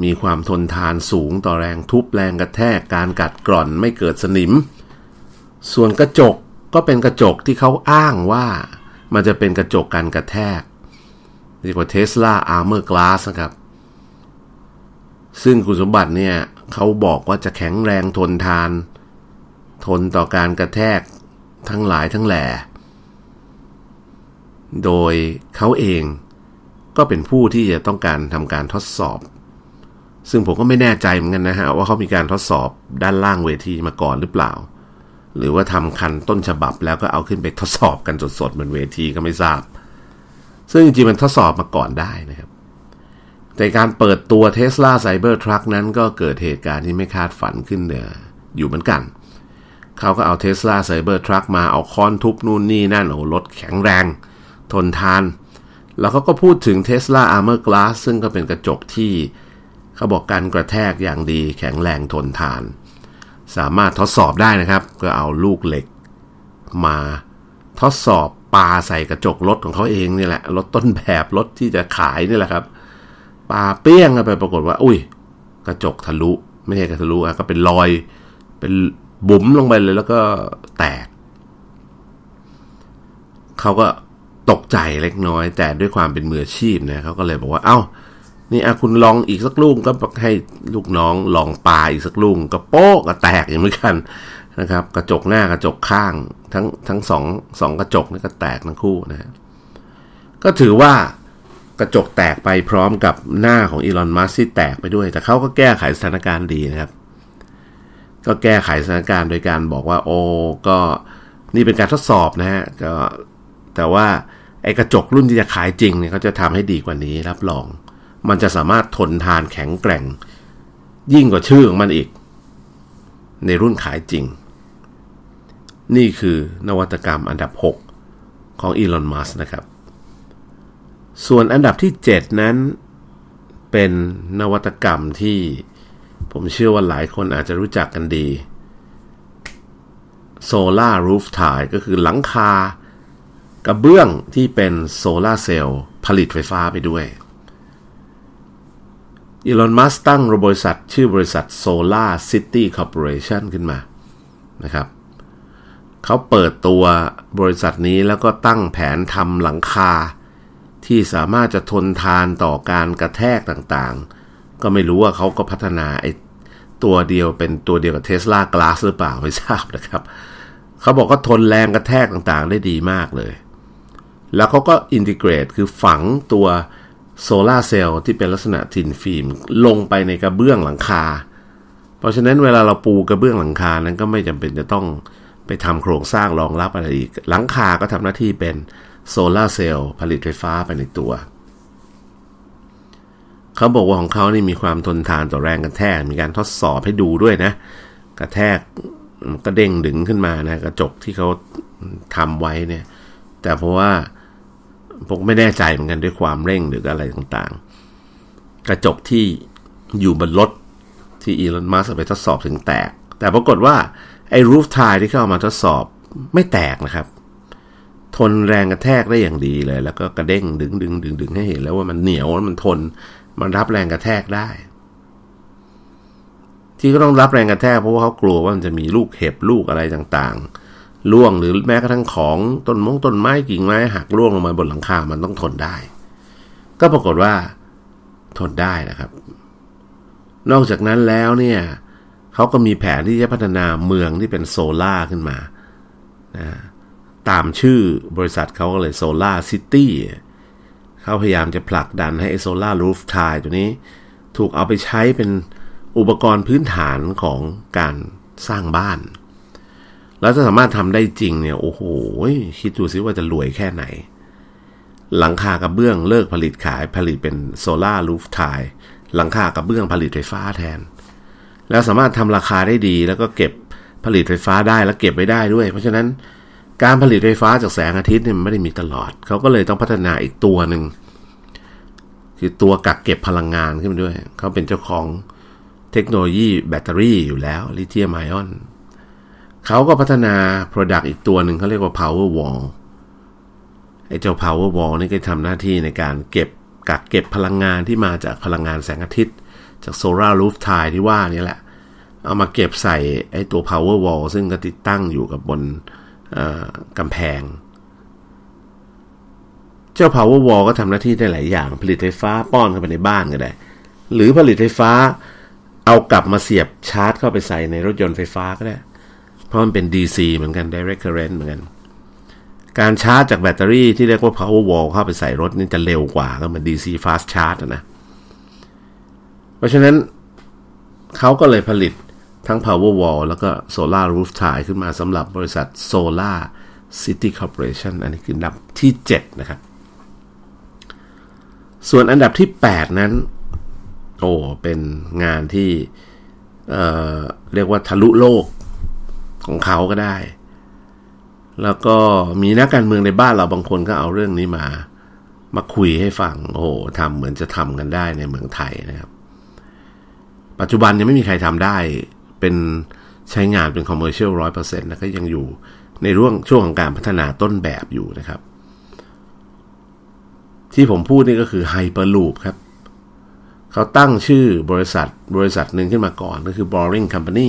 [SPEAKER 1] มีความทนทานสูงต่อแรงทุบแรงกระแทกการกัดกร่อนไม่เกิดสนิม ส่วนกระจกก็เป็นกระจกที่เขาอ้างว่ามันจะเป็นกระจกกันกระแทกเรียกว่า Tesla Armor Glass นะครับ ซึ่งคุณสมบัติเนี่ย เขาบอกว่าจะแข็งแรงทนทาน ทนต่อการกระแทกทั้งหลายทั้งแหล่ โดยเขาเองก็เป็นผู้ที่จะต้องการทำการทดสอบ ซึ่งผมก็ไม่แน่ใจเหมือนกันนะฮะ ว่าเขามีการทดสอบด้านล่างเวทีมาก่อนหรือเปล่า หรือว่าทำคันต้นฉบับแล้วก็เอาขึ้นไปทดสอบกันสดๆบนเวทีก็ไม่ทราบ ซึ่งจริงๆมันทดสอบมาก่อนได้นะครับ แต่การเปิดตัว Tesla Cybertruck นั้นก็เกิดเหตุการณ์ที่ไม่คาดฝันขึ้นเนี่ยอยู่เหมือนกัน เขาก็เอา Tesla Cybertruck มาเอาค้อนทุบนู่นนี่นั่นโอ้รถแข็งแรง ทนทาน แล้วเขาก็พูดถึง Tesla Armor Glass ซึ่งก็เป็นกระจกที่เขาบอกการกระแทกอย่างดีแข็งแรงทนทาน สามารถทดสอบได้นะครับ ก็เอาลูกเหล็ก มาทดสอบปาใส่กระจกรถของเขาเองนี่แหละรถต้นแบบรถที่จะขายนี่แหละครับ ปาเปี้ยงไปปรากฏว่า อุ้ย กระจกทะลุ ไม่ใช่กระทะลุอะก็เป็นรอย เป็นบุ๋มลงไปเลยแล้วก็แตก เขาก็ตกใจเล็กน้อย แต่ด้วยความเป็นมืออาชีพนะเขาก็เลยบอกว่า เอา้า นี่อะคุณลองอีกสักลูกก็ให้ลูกน้องลองปาอีกสักลูกก็โป๊กก็แตกอย่างเหมือนกันนะครับ กระจกหน้ากระจกข้าง ทั้งทั้งสองสองกระจกนี่ก็แตกทั้งคู่นะก็ถือว่า กระจกแตกไปพร้อมกับหน้าของอีลอนมัสที่แตกไปด้วย แต่เขาก็แก้ไขสถานการณ์ดีนะครับ ก็แก้ไขสถานการณ์โดยการบอกว่า โอ้ก็นี่เป็นการทดสอบนะฮะก็แต่ว่าไอ้กระจกรุ่นที่จะขายจริงเนี่ยเขาจะทำให้ดีกว่านี้รับรอง มันจะสามารถทนทานแข็งแกร่ง ยิ่งกว่าชื่อของมันอีก ในรุ่นขายจริง นี่คือนวัตกรรมอันดับ 6 ของอีลอนมัสนะครับ ส่วนอันดับที่ 7 นั้นเป็นนวัตกรรมที่ผมเชื่อว่าหลายคนอาจจะรู้จักกันดี Solar Roof Tile ก็คือหลังคากระเบื้องที่เป็นโซลาเซลล์ผลิตไฟฟ้าไปด้วยอีลอน มัสตั้งบริษัทชื่อบริษัท Solar City Corporation ขึ้นมา นะครับ เขาเปิดตัวบริษัทนี้แล้วก็ตั้งแผนทำหลังคา ที่สามารถจะทนทานต่อการกระแทกต่างๆ ก็ไม่รู้ว่าเขาก็พัฒนาไอ้ตัวเดียวเป็นตัวเดียวกับ Tesla Glass หรือเปล่าไม่ทราบนะครับ เขาบอกก็ทนแรงกระแทกต่างๆ ได้ดีมากเลย แล้วเขาก็ integrate คือฝังตัวโซลาเซลล์ที่เป็นลักษณะ thin filmลงไปในกระเบื้องหลังคา เพราะฉะนั้นเวลาเราปูกระเบื้องหลังคานั้นก็ไม่จำเป็นจะต้องไปทำโครงสร้างรองรับอะไรอีก หลังคาก็ทำหน้าที่เป็น โซลาเซลล์ผลิตไฟฟ้าไปในตัว เขาบอกว่าของเขานี่มีความทนทานต่อแรงกระแทก มีการทดสอบให้ดูด้วยนะ กระแทกก็เด้งดึงขึ้นมานะกระจกที่เขาทำไว้เนี่ย แต่เพราะว่าผมไม่แน่ใจเหมือนกันด้วยความเร่งหรืออะไรต่างๆ กระจกที่อยู่บนรถที่อีลอนมัสไปทดสอบถึงแตก แต่ปรากฏว่าไอ้รูฟทายที่เข้ามาทดสอบไม่แตกนะครับ ทนแรงกระแทกได้อย่างดีเลย แล้วก็กระเด้งดึงดึงดึงดึงให้เห็นแล้วว่ามันเหนียวมันทน มันรับแรงกระแทกได้ ที่ก็ต้องรับแรงกระแทกเพราะว่าเขากลัวว่ามันจะมีลูกเห็บลูกอะไรต่างๆล่วงหรือแม้กระทั่งของต้นมงต้นไม้กิ่งไม้หักร่วงลงมาบนหลังคา มันต้องทนได้ ก็ปรากฏว่า ทนได้นะครับ นอกจากนั้นแล้วเนี่ยเขาก็มีแผนที่จะพัฒนาเมืองที่เป็นโซล่าขึ้นมานะ ตามชื่อบริษัทเขาก็เลย SolarCity เขาพยายามจะผลักดันให้ solar roof tile ตัวนี้ ถูกเอาไปใช้เป็นอุปกรณ์พื้นฐานของการสร้างบ้าน แล้วถ้าสามารถทำได้จริงเนี่ย โอ้โห คิดดูซิว่าจะรวยแค่ไหน หลังคากระเบื้องเลิกผลิตขายผลิตเป็นโซล่ารูฟทายหลังคากระเบื้องผลิตไฟฟ้าแทน แล้วสามารถทำราคาได้ดีแล้วก็เก็บผลิตไฟฟ้าได้แล้วเก็บไว้ได้ด้วย เพราะฉะนั้น การผลิตไฟฟ้าจากแสงอาทิตย์เนี่ยมันไม่ได้มีตลอด เขาก็เลยต้องพัฒนาอีกตัวหนึ่งคือตัวกักเก็บพลังงานขึ้นมาด้วย เขาเป็นเจ้าของเทคโนโลยีแบตเตอรี่อยู่แล้วลิเธียมไอออนเขาก็พัฒนา Product อีกตัวหนึ่งเขาเรียกว่า Power Wall ไอ้เจ้า Power Wall นี่ก็ทำหน้าที่ในการเก็บกักเก็บพลังงานที่มาจากพลังงานแสงอาทิตย์ จากโซลารูฟทายที่ว่านี่แหละ เอามาเก็บใส่ไอ้ตัว Power Wall ซึ่งก็ติดตั้งอยู่กับบน กำแพง เจ้า Power Wall ก็ทำหน้าที่ได้หลายอย่าง ผลิตไฟฟ้าป้อนเข้าไปในบ้านก็ได้ หรือผลิตไฟฟ้าเอากลับมาเสียบชาร์จเข้าไปใส่ในรถยนต์ไฟฟ้าก็ได้ เพราะมันเป็น DC เหมือนกัน direct current เหมือนกัน การชาร์จจากแบตเตอรี่ที่เรียกว่า power wall เข้าไปใส่รถนี่จะเร็วกว่าก็เหมือน DC fast charge นะ เพราะฉะนั้นเขาก็เลยผลิต ทั้ง power wall แล้วก็ solar roof tile ขึ้นมาสำหรับบริษัท solar city corporation อันนี้คืออันดับที่ 7 นะครับ ส่วนอันดับที่ 8 นั้น โอ้ เป็นงานที่เเรียกว่าทะลุโลกของเขาก็ได้ แล้วก็มีนักการเมืองในบ้านเราบางคนก็เอาเรื่องนี้มา มาคุยให้ฟัง โอ้ทำเหมือนจะทำกันได้ในเมืองไทยนะครับ ปัจจุบันยังไม่มีใครทำได้ เป็นใช้งานเป็น commercial ร้อยเปอร์เซ็นต์นะก็ยังอยู่ในร่วงช่วงของการพัฒนาต้นแบบอยู่นะครับ ที่ผมพูดนี่ก็คือ Hyperloop ครับ เขาตั้งชื่อบริษัทบริษัทหนึ่งขึ้นมาก่อนก็คือ Boring Company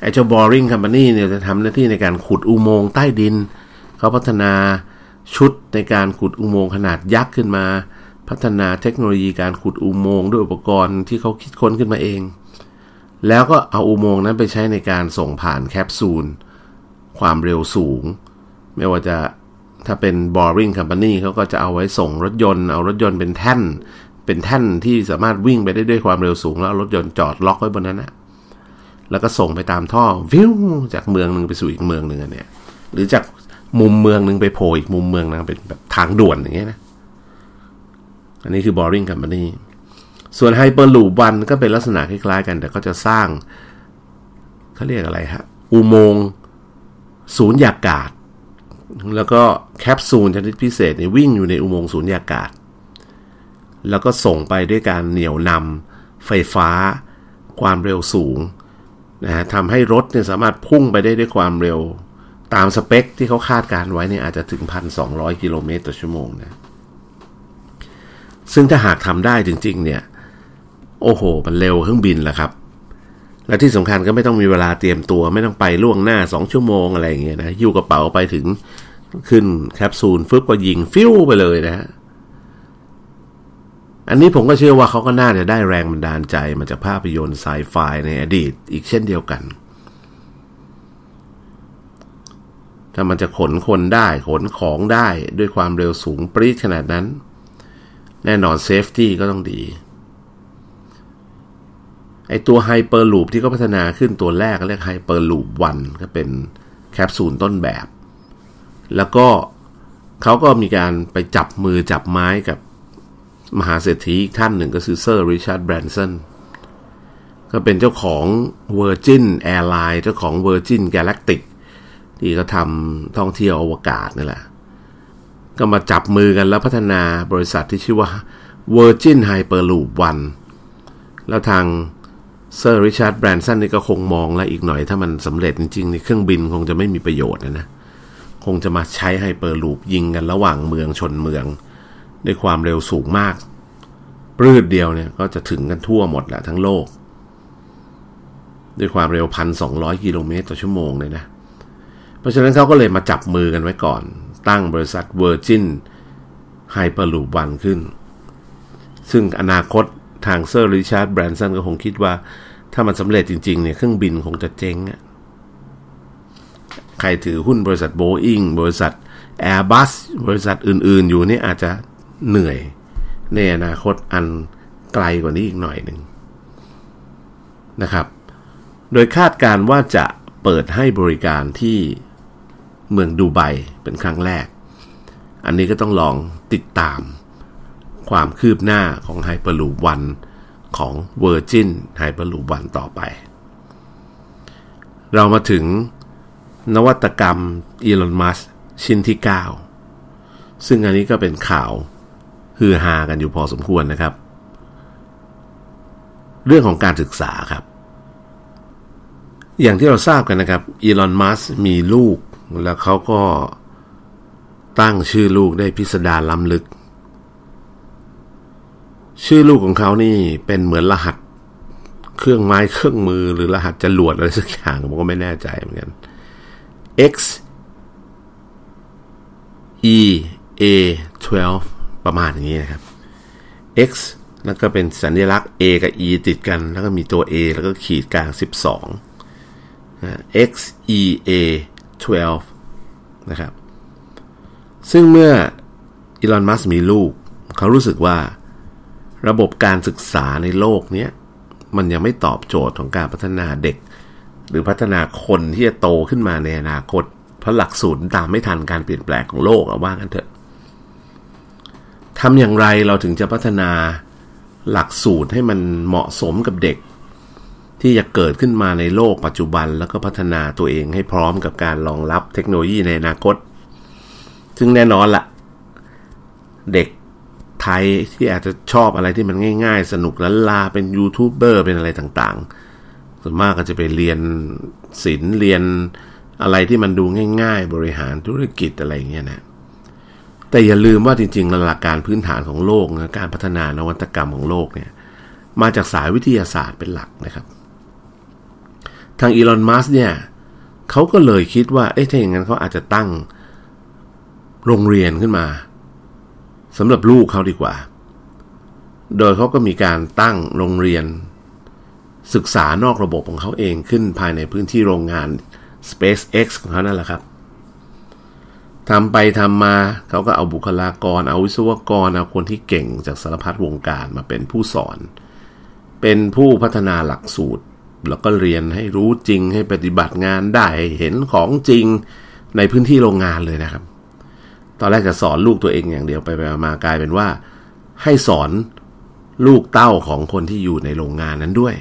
[SPEAKER 1] ไอ้เจ้า Boring Company เนี่ยจะทำหน้าที่ในการขุดอุโมงค์ใต้ดิน เขาพัฒนาชุดในการขุดอุโมงค์ขนาดยักษ์ขึ้นมา พัฒนาเทคโนโลยีการขุดอุโมงค์ด้วยอุปกรณ์ที่เขาคิดค้นขึ้นมาเอง แล้วก็เอาอุโมงค์นั้นไปใช้ในการส่งผ่านแคปซูล ความเร็วสูง ไม่ว่าจะถ้าเป็น boring company เขาก็จะเอาไว้ส่งรถยนต์ เอารถยนต์เป็นแท่น เป็นแท่นที่สามารถวิ่งไปได้ด้วยความเร็วสูง แล้วรถยนต์จอดล็อกไว้บนนั้นนะแล้วก็ส่งไปตามท่อวิวจากเมืองหนึ่งไปสู่อีกเมืองหนึ่งเนี่ย หรือจากมุมเมืองหนึ่งไปโผล่อีกมุมเมืองนึงเป็นแบบทางด่วนอย่างเงี้ยนะ อันนี้คือ boring company ส่วน hyperloop วันก็เป็นลักษณะคล้ายๆกัน แต่ก็จะสร้างเขาเรียกอะไรฮะ อุโมงค์ศูนย์ยากาศ แล้วก็แคปซูลชนิดพิเศษนี่วิ่งอยู่ในอุโมงค์ศูนย์ยากาศ แล้วก็ส่งไปด้วยการเหนี่ยวนำไฟฟ้าความเร็วสูงนะฮะทำให้รถเนี่ยสามารถพุ่งไปได้ด้วยความเร็วตามสเปคที่เขาคาดการไว้เนี่ยอาจจะถึง 1,200 กิโลเมตรต่อชั่วโมงนะ ซึ่งถ้าหากทำได้จริง ๆ เนี่ย โอ้โห มันเร็วเครื่องบินแหละครับ และที่สำคัญก็ไม่ต้องมีเวลาเตรียมตัว ไม่ต้องไปล่วงหน้าสองชั่วโมงอะไรอย่างเงี้ยนะยิ้วกระเป๋าไปถึงขึ้นแคปซูลฟึบก็ยิงฟิวไปเลยนะฮะอันนี้ผมก็เชื่อว่าเขาก็น่าจะได้แรงบันดาลใจมาจากภาพยนตร์ไซไฟในอดีตอีกเช่นเดียวกัน ถ้ามันจะขนคนได้ขนของได้ด้วยความเร็วสูงปรี๊ดขนาดนั้น แน่นอน safety ก็ต้องดี ไอตัว Hyperloop ที่เขาพัฒนาขึ้นตัวแรกเรียก Hyperloop One ก็เป็นแคปซูลต้นแบบ แล้วก็เขาก็มีการไปจับมือจับไม้กับมหาเศรษฐีอีกท่านหนึ่งก็คือเซอร์ริชาร์ดแบรนสันก็เป็นเจ้าของ Virgin Airline เจ้าของ Virgin Galactic ที่เขาทำท่องเที่ยวอวกาศนี่แหละ ก็มาจับมือกันแล้วพัฒนาบริษัทที่ชื่อว่า Virgin Hyperloop One แล้วทาง เซอร์ริชาร์ดแบรนสันนี่ก็คงมองแล้วอีกหน่อยถ้ามันสำเร็จจริงๆในเครื่องบินคงจะไม่มีประโยชน์นะนะ คงจะมาใช้ Hyperloop ยิงกันระหว่างเมืองชนเมือง ด้วยความเร็วสูงมากปลืดเดียวเนี่ยก็จะถึงกันทั่วหมดแหละทั้งโลก ด้วยความเร็วพันสองร้อยกิโลเมตรต่อชั่วโมงเลยนะ เพราะฉะนั้นเขาก็เลยมาจับมือกันไว้ก่อน ตั้งบริษัท Virgin Hyperloop One ขึ้น ซึ่งอนาคต ทางเซอร์ริชาร์ดแบรนสันก็คงคิดว่า ถ้ามันสำเร็จจริง ๆ เนี่ย เครื่องบินคงจะเจ๊งอะใครถือหุ้นบริษัทโบอิงบริษัท Airbus บริษัทอื่นๆ อยู่นี่อาจจะเหนื่อย ในอนาคตอันไกลกว่านี้อีกหน่อยหนึ่งนะครับ โดยคาดการว่าจะเปิดให้บริการที่เมืองดูไบเป็นครั้งแรก อันนี้ก็ต้องลองติดตาม ความคืบหน้าของ Hyperloop One ของ Virgin Hyperloop One ต่อไป เรามาถึงนวัตกรรมอีลอนมัสชิ้นที่ 9 ซึ่งอันนี้ก็เป็นข่าวฮือฮากันอยู่พอสมควรนะครับ เรื่องของการศึกษาครับ อย่างที่เราทราบกันนะครับอีลอนมัสมีลูก แล้วเขาก็ตั้งชื่อลูกได้พิสดารล้ำลึก ชื่อลูกของเขานี่เป็นเหมือนรหัส เครื่องไม้เครื่องมือหรือรหัสจรวดอะไรสักอย่างผมก็ไม่แน่ใจเหมือนกัน X E A 12ประมาณอย่างนี้นะครับ X แล้วก็เป็นสัญลักษณ์ A กับ E ติดกัน แล้วก็มีตัว A แล้วก็ขีดกลาง 12 X E A 12นะครับ ซึ่งเมื่ออีลอน มัสมีลูก เขารู้สึกว่า ระบบการศึกษาในโลกนี้มันยังไม่ตอบโจทย์ของการพัฒนาเด็ก หรือพัฒนาคนที่จะโตขึ้นมาในอนาคต เพราะหลักสูตรตามไม่ทันการเปลี่ยนแปลงของโลกเอาว่ากันเถอะทำอย่างไรเราถึงจะพัฒนาหลักสูตรให้มันเหมาะสมกับเด็ก ที่จะเกิดขึ้นมาในโลกปัจจุบันแล้วก็พัฒนาตัวเองให้พร้อมกับการรองรับเทคโนโลยีในอนาคต ซึ่งแน่นอนละเด็ก ไทยที่อาจจะชอบอะไรที่มันง่ายๆ สนุกล้ลาเป็นยูทูบเบอร์เป็นอะไรต่างๆ ส่วนมากก็จะไปเรียนศิลป์เรียนอะไรที่มันดูง่าย ๆ บริหารธุรกิจอะไรเงี้ยนะแต่อย่าลืมว่าจริงๆหลักการพื้นฐานของโลกนะการพัฒนานวัตกรรมของโลกเนี่ยมาจากสายวิทยาศาสตร์เป็นหลักนะครับ ทางอีลอนมัสเนี่ยเขาก็เลยคิดว่าเอ๊ะถ้าอย่างนั้นเขาอาจจะตั้งโรงเรียนขึ้นมา สำหรับลูกเขาดีกว่า โดยเขาก็มีการตั้งโรงเรียน ศึกษานอกระบบของเขาเองขึ้นภายในพื้นที่โรงงาน SpaceX ของเขานั่นแหละครับทำไปทำมาเขาก็เอาบุคลากร เอาวิศวกร เอาคนที่เก่งจากสารพัดวงการมาเป็นผู้สอน เป็นผู้พัฒนาหลักสูตร แล้วก็เรียนให้รู้จริงให้ปฏิบัติงานได้เห็นของจริงในพื้นที่โรงงานเลยนะครับ ตอนแรกจะสอนลูกตัวเองอย่างเดียวไปไปมากลายเป็นว่า ให้สอนลูกเต้าของคนที่อยู่ในโรงงานนั้นด้วย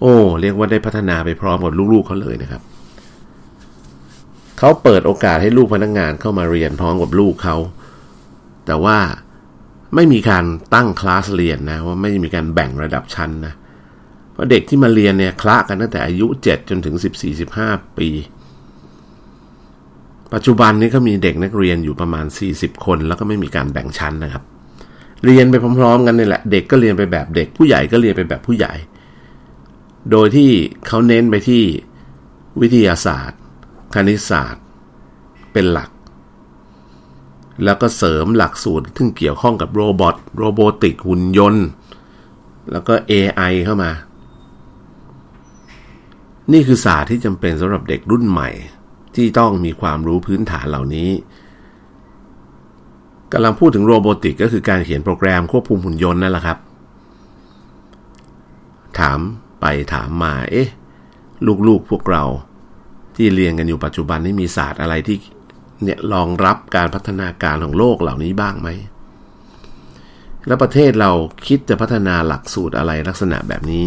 [SPEAKER 1] โอ้เรียกว่าได้พัฒนาไปพร้อมกับลูกๆเขาเลยนะครับเขาเปิดโอกาสให้ลูกพนักงงานเข้ามาเรียนพร้อมกับลูกเขาแต่ว่าไม่มีการตั้งคลาสเรียนนะว่าไม่มีการแบ่งระดับชั้นนะเพราะเด็กที่มาเรียนเนี่ยคละกันตั้งแต่อายุ 7 จนถึง 14-15 ปี ปัจจุบันนี้ก็มีเด็กนักเรียนอยู่ประมาณ 40 คน แล้วก็ไม่มีการแบ่งชั้นนะครับ เรียนไปพร้อมๆ กันนี่แหละ เด็กก็เรียนไปแบบเด็ก ผู้ใหญ่ก็เรียนไปแบบผู้ใหญ่ โดยที่เขาเน้นไปที่วิทยาศาสตร์ คณิตศาสตร์ เป็นหลัก แล้วก็เสริมหลักสูตรที่เกี่ยวข้องกับ robot robotic หุ่นยนต์ แล้วก็ AI เข้ามา นี่คือศาสตร์ที่จำเป็นสำหรับเด็กรุ่นใหม่ ที่ต้องมีความรู้พื้นฐานเหล่านี้กำลังพูดถึง robotic ก็คือการเขียนโปรแกรมควบคุมหุ่นยนต์นั่นแหละครับ ถามไปถามมา เอ๊ะ ลูกๆพวกเราที่เรียนกันอยู่ปัจจุบันนี้มีศาสตร์อะไรที่เนี่ยรองรับการพัฒนาการของโลกเหล่านี้บ้างไหม แล้วประเทศเราคิดจะพัฒนาหลักสูตรอะไรลักษณะแบบนี้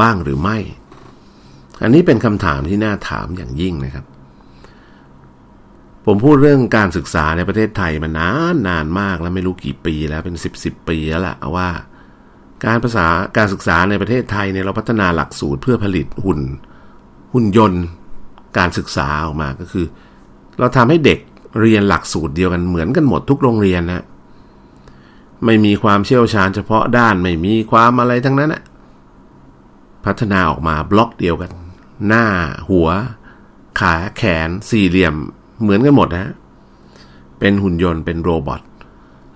[SPEAKER 1] บ้างหรือไม่ อันนี้เป็นคำถามที่น่าถามอย่างยิ่งนะครับ ผมพูดเรื่องการศึกษาในประเทศไทยมานานนานมากแล้วไม่รู้กี่ปีแล้วเป็นสิบสิบปีแล้วล่ะว่า การภาษาการศึกษาในประเทศไทยเนี่ยเราพัฒนาหลักสูตรเพื่อผลิตหุ่น หุ่นยนต์ การศึกษาออกมาก็คือ เราทำให้เด็กเรียนหลักสูตรเดียวกันเหมือนกันหมดทุกโรงเรียนนะไม่มีความเชี่ยวชาญเฉพาะด้านไม่มีความอะไรทั้งนั้นนะพัฒนาออกมาบล็อกเดียวกัน หน้าหัว ขาแขนสี่เหลี่ยม เหมือนกันหมดนะ เป็นหุ่นยนต์เป็นโรบอท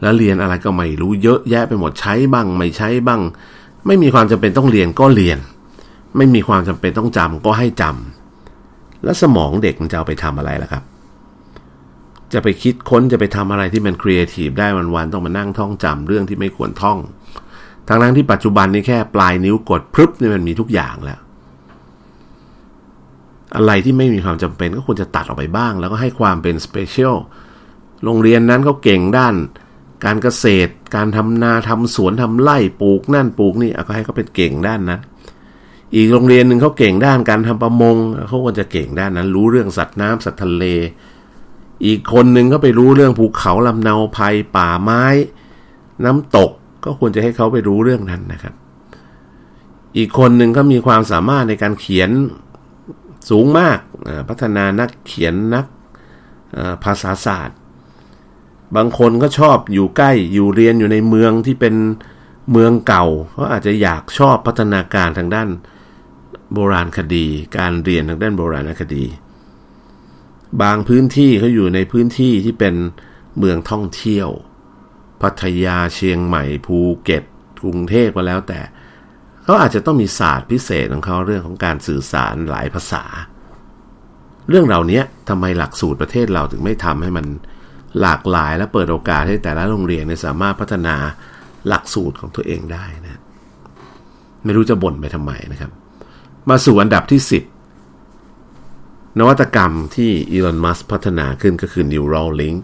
[SPEAKER 1] แล้วเรียนอะไรก็ไม่รู้เยอะแยะไปหมดใช้บ้าง ไม่ใช้บ้าง ไม่มีความจำเป็นต้องเรียนก็เรียน ไม่มีความจำเป็นต้องจำก็ให้จำแล้วสมองเด็กมันจะเอาไปทำอะไรล่ะครับ จะไปคิดค้นจะไปทำอะไรที่มันครีเอทีฟได้วันๆต้องมานั่งท่องจำเรื่องที่ไม่ควรท่องทั้งนั้นที่ปัจจุบันนี้แค่ปลายนิ้วกดพรึบนี่มันมีทุกอย่างแล้ว อะไรที่ไม่มีความจำเป็นก็ควรจะตัดออกไปบ้าง แล้วก็ให้ความเป็น specialโรงเรียนนั้นเขาเก่งด้าน การเกษตร การทำนาทำสวนทำไร่ปลูกนั่นปลูกนี่ก็ให้เขาเป็นเก่งด้านนั้น อีกโรงเรียนหนึ่งเขาเก่งด้านการทำประมงเขาควรจะเก่งด้านนั้น รู้เรื่องสัตว์น้ำสัตว์ทะเล อีกคนหนึ่งก็ไปรู้เรื่องภูเขาลำเนาภัยป่าไม้ น้ำตกก็ควรจะให้เขาไปรู้เรื่องนั้นนะครับ อีกคนหนึ่งก็มีความสามารถในการเขียน สูงมากพัฒนานักเขียนนักภาษาศาสตร์ บางคนก็ชอบอยู่ใกล้อยู่เรียนอยู่ในเมืองที่เป็นเมืองเก่าเขาะอาจจะอยากชอบพัฒนาการทางด้านโบราณคดี การเรียนทางด้านโบราณคดี บางพื้นที่เขาอยู่ในพื้นที่ที่เป็นเมืองท่องเที่ยว พัทยาเชียงใหม่ภูเก็ต กรุงเทพก็แล้วแต่ เขาอาจจะต้องมีศาสตร์พิเศษของเขาเรื่องของการสื่อสารหลายภาษา เรื่องเหล่านี้ทำไมหลักสูตรประเทศเราถึงไม่ทำให้มันหลากหลายและเปิดโอกาสให้แต่ละโรงเรียนสามารถพัฒนาหลักสูตรของตัวเองได้นะไม่รู้จะบ่นไปทำไมนะครับ มาสู่อันดับที่ 10 นวัตกรรมที่อีลอนมัสพัฒนาขึ้นก็คือ Neuralink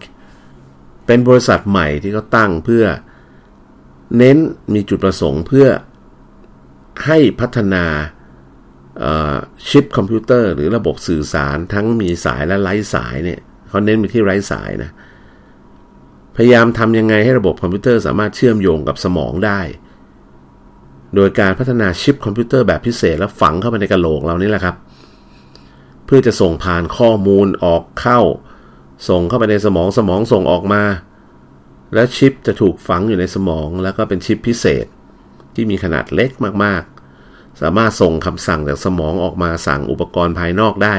[SPEAKER 1] เป็นบริษัทใหม่ที่เขาตั้งเพื่อ เนี่ยมีจุดประสงค์เพื่อ ให้พัฒนาชิปคอมพิวเตอร์หรือระบบสื่อสารทั้งมีสายและไร้สายเนี่ยเขาเน้นไปที่ไร้สายนะ พยายามทำยังไงให้ระบบคอมพิวเตอร์สามารถเชื่อมโยงกับสมองได้ โดยการพัฒนาชิปคอมพิวเตอร์แบบพิเศษแล้วฝังเข้าไปในกระโหลกเรานี่แหละครับ เพื่อจะส่งผ่านข้อมูลออกเข้า ส่งเข้าไปในสมองสมองส่งออกมา และชิปจะถูกฝังอยู่ในสมองแล้วก็เป็นชิปพิเศษ ที่มีขนาดเล็กมากๆ สามารถส่งคำสั่งจากสมองออกมาสั่งอุปกรณ์ภายนอกได้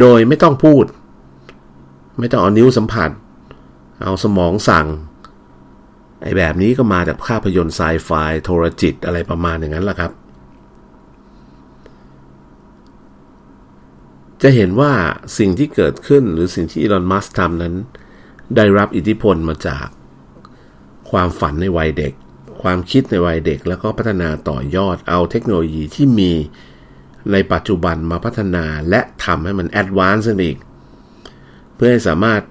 [SPEAKER 1] โดยไม่ต้องพูด ไม่ต้องเอานิ้วสัมผัส เอาสมองสั่ง ไอ้แบบนี้ก็มาจากภาพยนตร์ไซไฟโทรจิตอะไรประมาณอย่างนั้นแหละครับ จะเห็นว่าสิ่งที่เกิดขึ้นหรือสิ่งที่อีลอนมัสก์ทำนั้น ได้รับอิทธิพลมาจากความฝันในวัยเด็ก ความคิดในวัยเด็ก แล้วก็พัฒนาต่อยอดเอาเทคโนโลยีที่มีในปัจจุบันมาพัฒนาและทำให้มัน advance ขึ้นอีก เพื่อให้สามารถ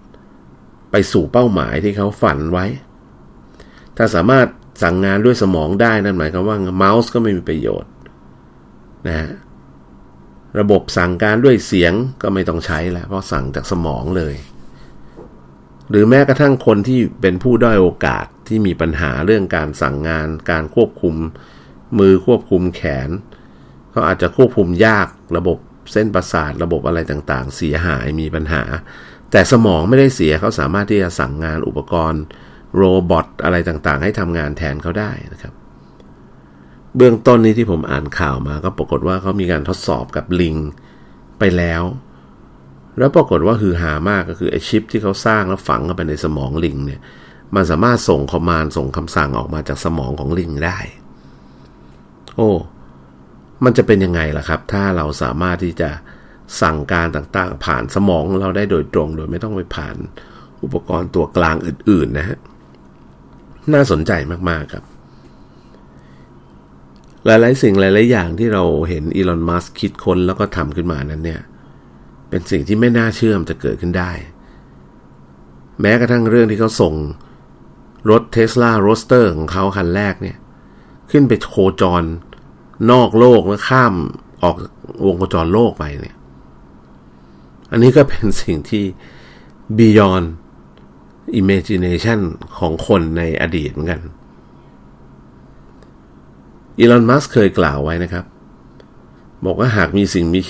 [SPEAKER 1] ไปสู่เป้าหมายที่เขาฝันไว้ ถ้าสามารถสั่งงานด้วยสมองได้นั่นหมายความว่าเมาส์ก็ไม่มีประโยชน์นะฮะระบบสั่งการด้วยเสียงก็ไม่ต้องใช้แล้วเพราะสั่งจากสมองเลย หรือแม้กระทั่งคนที่เป็นผู้ด้อยโอกาสที่มีปัญหาเรื่องการสั่งงาน การควบคุมมือควบคุมแขนเขาอาจจะควบคุมยากระบบเส้นประสาทระบบอะไรต่างๆ เสียหายมีปัญหา แต่สมองไม่ได้เสียเขาสามารถที่จะสั่งงานอุปกรณ์ โรบอทอะไรต่างๆ ให้ทำงานแทนเขาได้นะครับ เบื้องต้นนี้ที่ผมอ่านข่าวมาก็ปรากฏว่าเขามีการทดสอบกับลิงไปแล้ว แล้วปรากฏว่าคือหามากก็คือไอชิปที่เขาสร้างแล้วฝังเข้าไปในสมองลิงเนี่ยมันสามารถส่งคอมมานด์ส่งคำสั่งออกมาจากสมองของลิงได้ โอ้ มันจะเป็นยังไงล่ะครับ ถ้าเราสามารถที่จะสั่งการต่างๆ ผ่านสมองเราได้โดยตรง โดยไม่ต้องไปผ่านอุปกรณ์ตัวกลางอื่น ๆ นะฮะ น่าสนใจมาก ๆ ครับ หลาย ๆ สิ่งหลาย ๆ อย่างที่เราเห็นอีลอน มัสก์คิดค้นแล้วก็ทำขึ้นมานั้นเนี่ย เป็นสิ่งที่ไม่น่าเชื่อว่าจะเกิดขึ้นได้ แม้กระทั่งเรื่องที่เขาส่งรถ Tesla Roadster ของเขาคันแรกเนี่ย ขึ้นไปโคจรนอกโลกแล้วข้ามออกวงโคจรโลกไปเนี่ย อันนี้ก็เป็นสิ่งที่ beyond imagination ของคนในอดีตเหมือนกัน อีลอน มัสเคยกล่าวไว้นะครับ บอกว่าหากมีสิ่งมี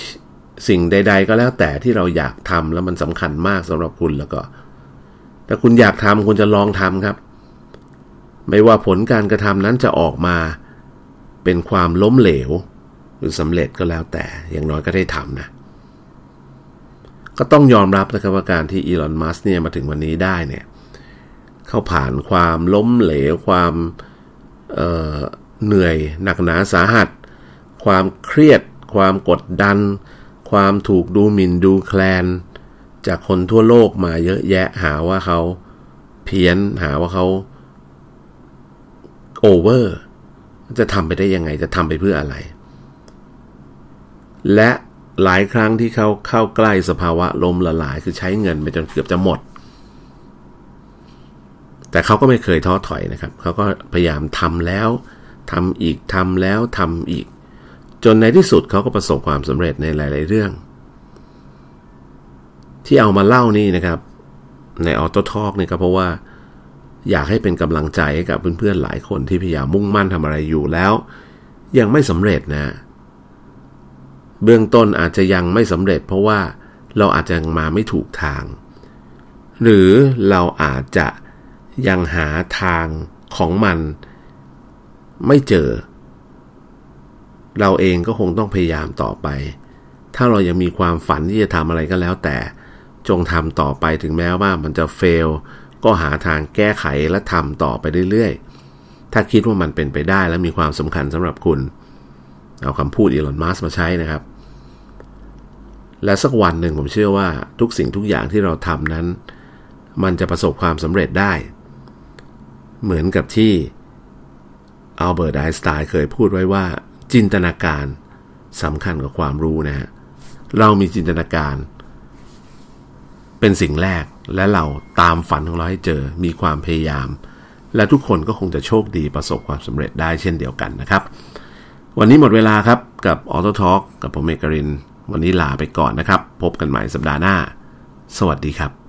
[SPEAKER 1] สิ่งใด ๆ ก็แล้วแต่ที่เราอยากทำแล้วมันสำคัญมากสำหรับคุณแล้วก็ถ้าคุณอยากทำคุณจะลองทำครับ ไม่ว่าผลการกระทำนั้นจะออกมาเป็นความล้มเหลว หรือสำเร็จก็แล้วแต่อย่างน้อยก็ได้ทำนะ ก็ต้องยอมรับนะครับว่าการที่อีลอน มัสเนี่ยมาถึงวันนี้ได้เนี่ย เข้าผ่านความล้มเหลว ความเเหนื่อยหนักหนาสาหัส ความเครียด ความกดดัน ความถูกดูหมิ่นดูแคลน จากคนทั่วโลกมาเยอะแยะหาว่าเขาเพี้ยนหาว่าเขาโอเวอร์จะทำไปได้ยังไงจะทำไปเพื่ออะไร และหลายครั้งที่เขาเข้าใกล้สภาวะลมละลายคือใช้เงินไปจนเกือบจะหมด แต่เขาก็ไม่เคยท้อถอยนะครับ เขาก็พยายามทำแล้วทำอีกทำแล้วทำอีก จนในที่สุดเขาก็ประสบความสำเร็จในหลาย ๆ เรื่อง ที่เอามาเล่านี่นะครับ ในออโต้ทอกเนี่ยก็เพราะว่าอยากให้เป็นกำลังใจกับเพื่อน ๆ หลายคนที่พยายามมุ่งมั่นทำอะไรอยู่แล้ว ยังไม่สำเร็จนะ เบื้องต้นอาจจะยังไม่สำเร็จ เพราะว่าเราอาจจะยังมาไม่ถูกทาง หรือเราอาจจะยังหาทางของมันไม่เจอ เราเองก็คงต้องพยายามต่อไป ถ้าเรายังมีความฝันที่จะทำอะไรก็แล้วแต่ จงทำต่อไปถึงแม้ว่ามันจะเฟล ก็หาทางแก้ไขและทำต่อไปเรื่อยๆ ถ้าคิดว่ามันเป็นไปได้และมีความสำคัญสำหรับคุณ เอาคำพูดอีลอน มัสมาใช้นะครับ และสักวันหนึ่งผมเชื่อว่าทุกสิ่งทุกอย่างที่เราทำนั้น มันจะประสบความสำเร็จได้ เหมือนกับที่อัลเบิร์ตไอน์สไตน์เคยพูดไว้ว่า จินตนาการสำคัญกว่าความรู้นะฮะเรามีจินตนาการ เป็นสิ่งแรกและเราตามฝันของเราให้เจอมีความพยายาม และทุกคนก็คงจะโชคดีประสบความสำเร็จได้เช่นเดียวกันนะครับ วันนี้หมดเวลาครับกับ AutoTalk กับผมเมกริน วันนี้ลาไปก่อนนะครับ พบกันใหม่สัปดาห์หน้า สวัสดีครับ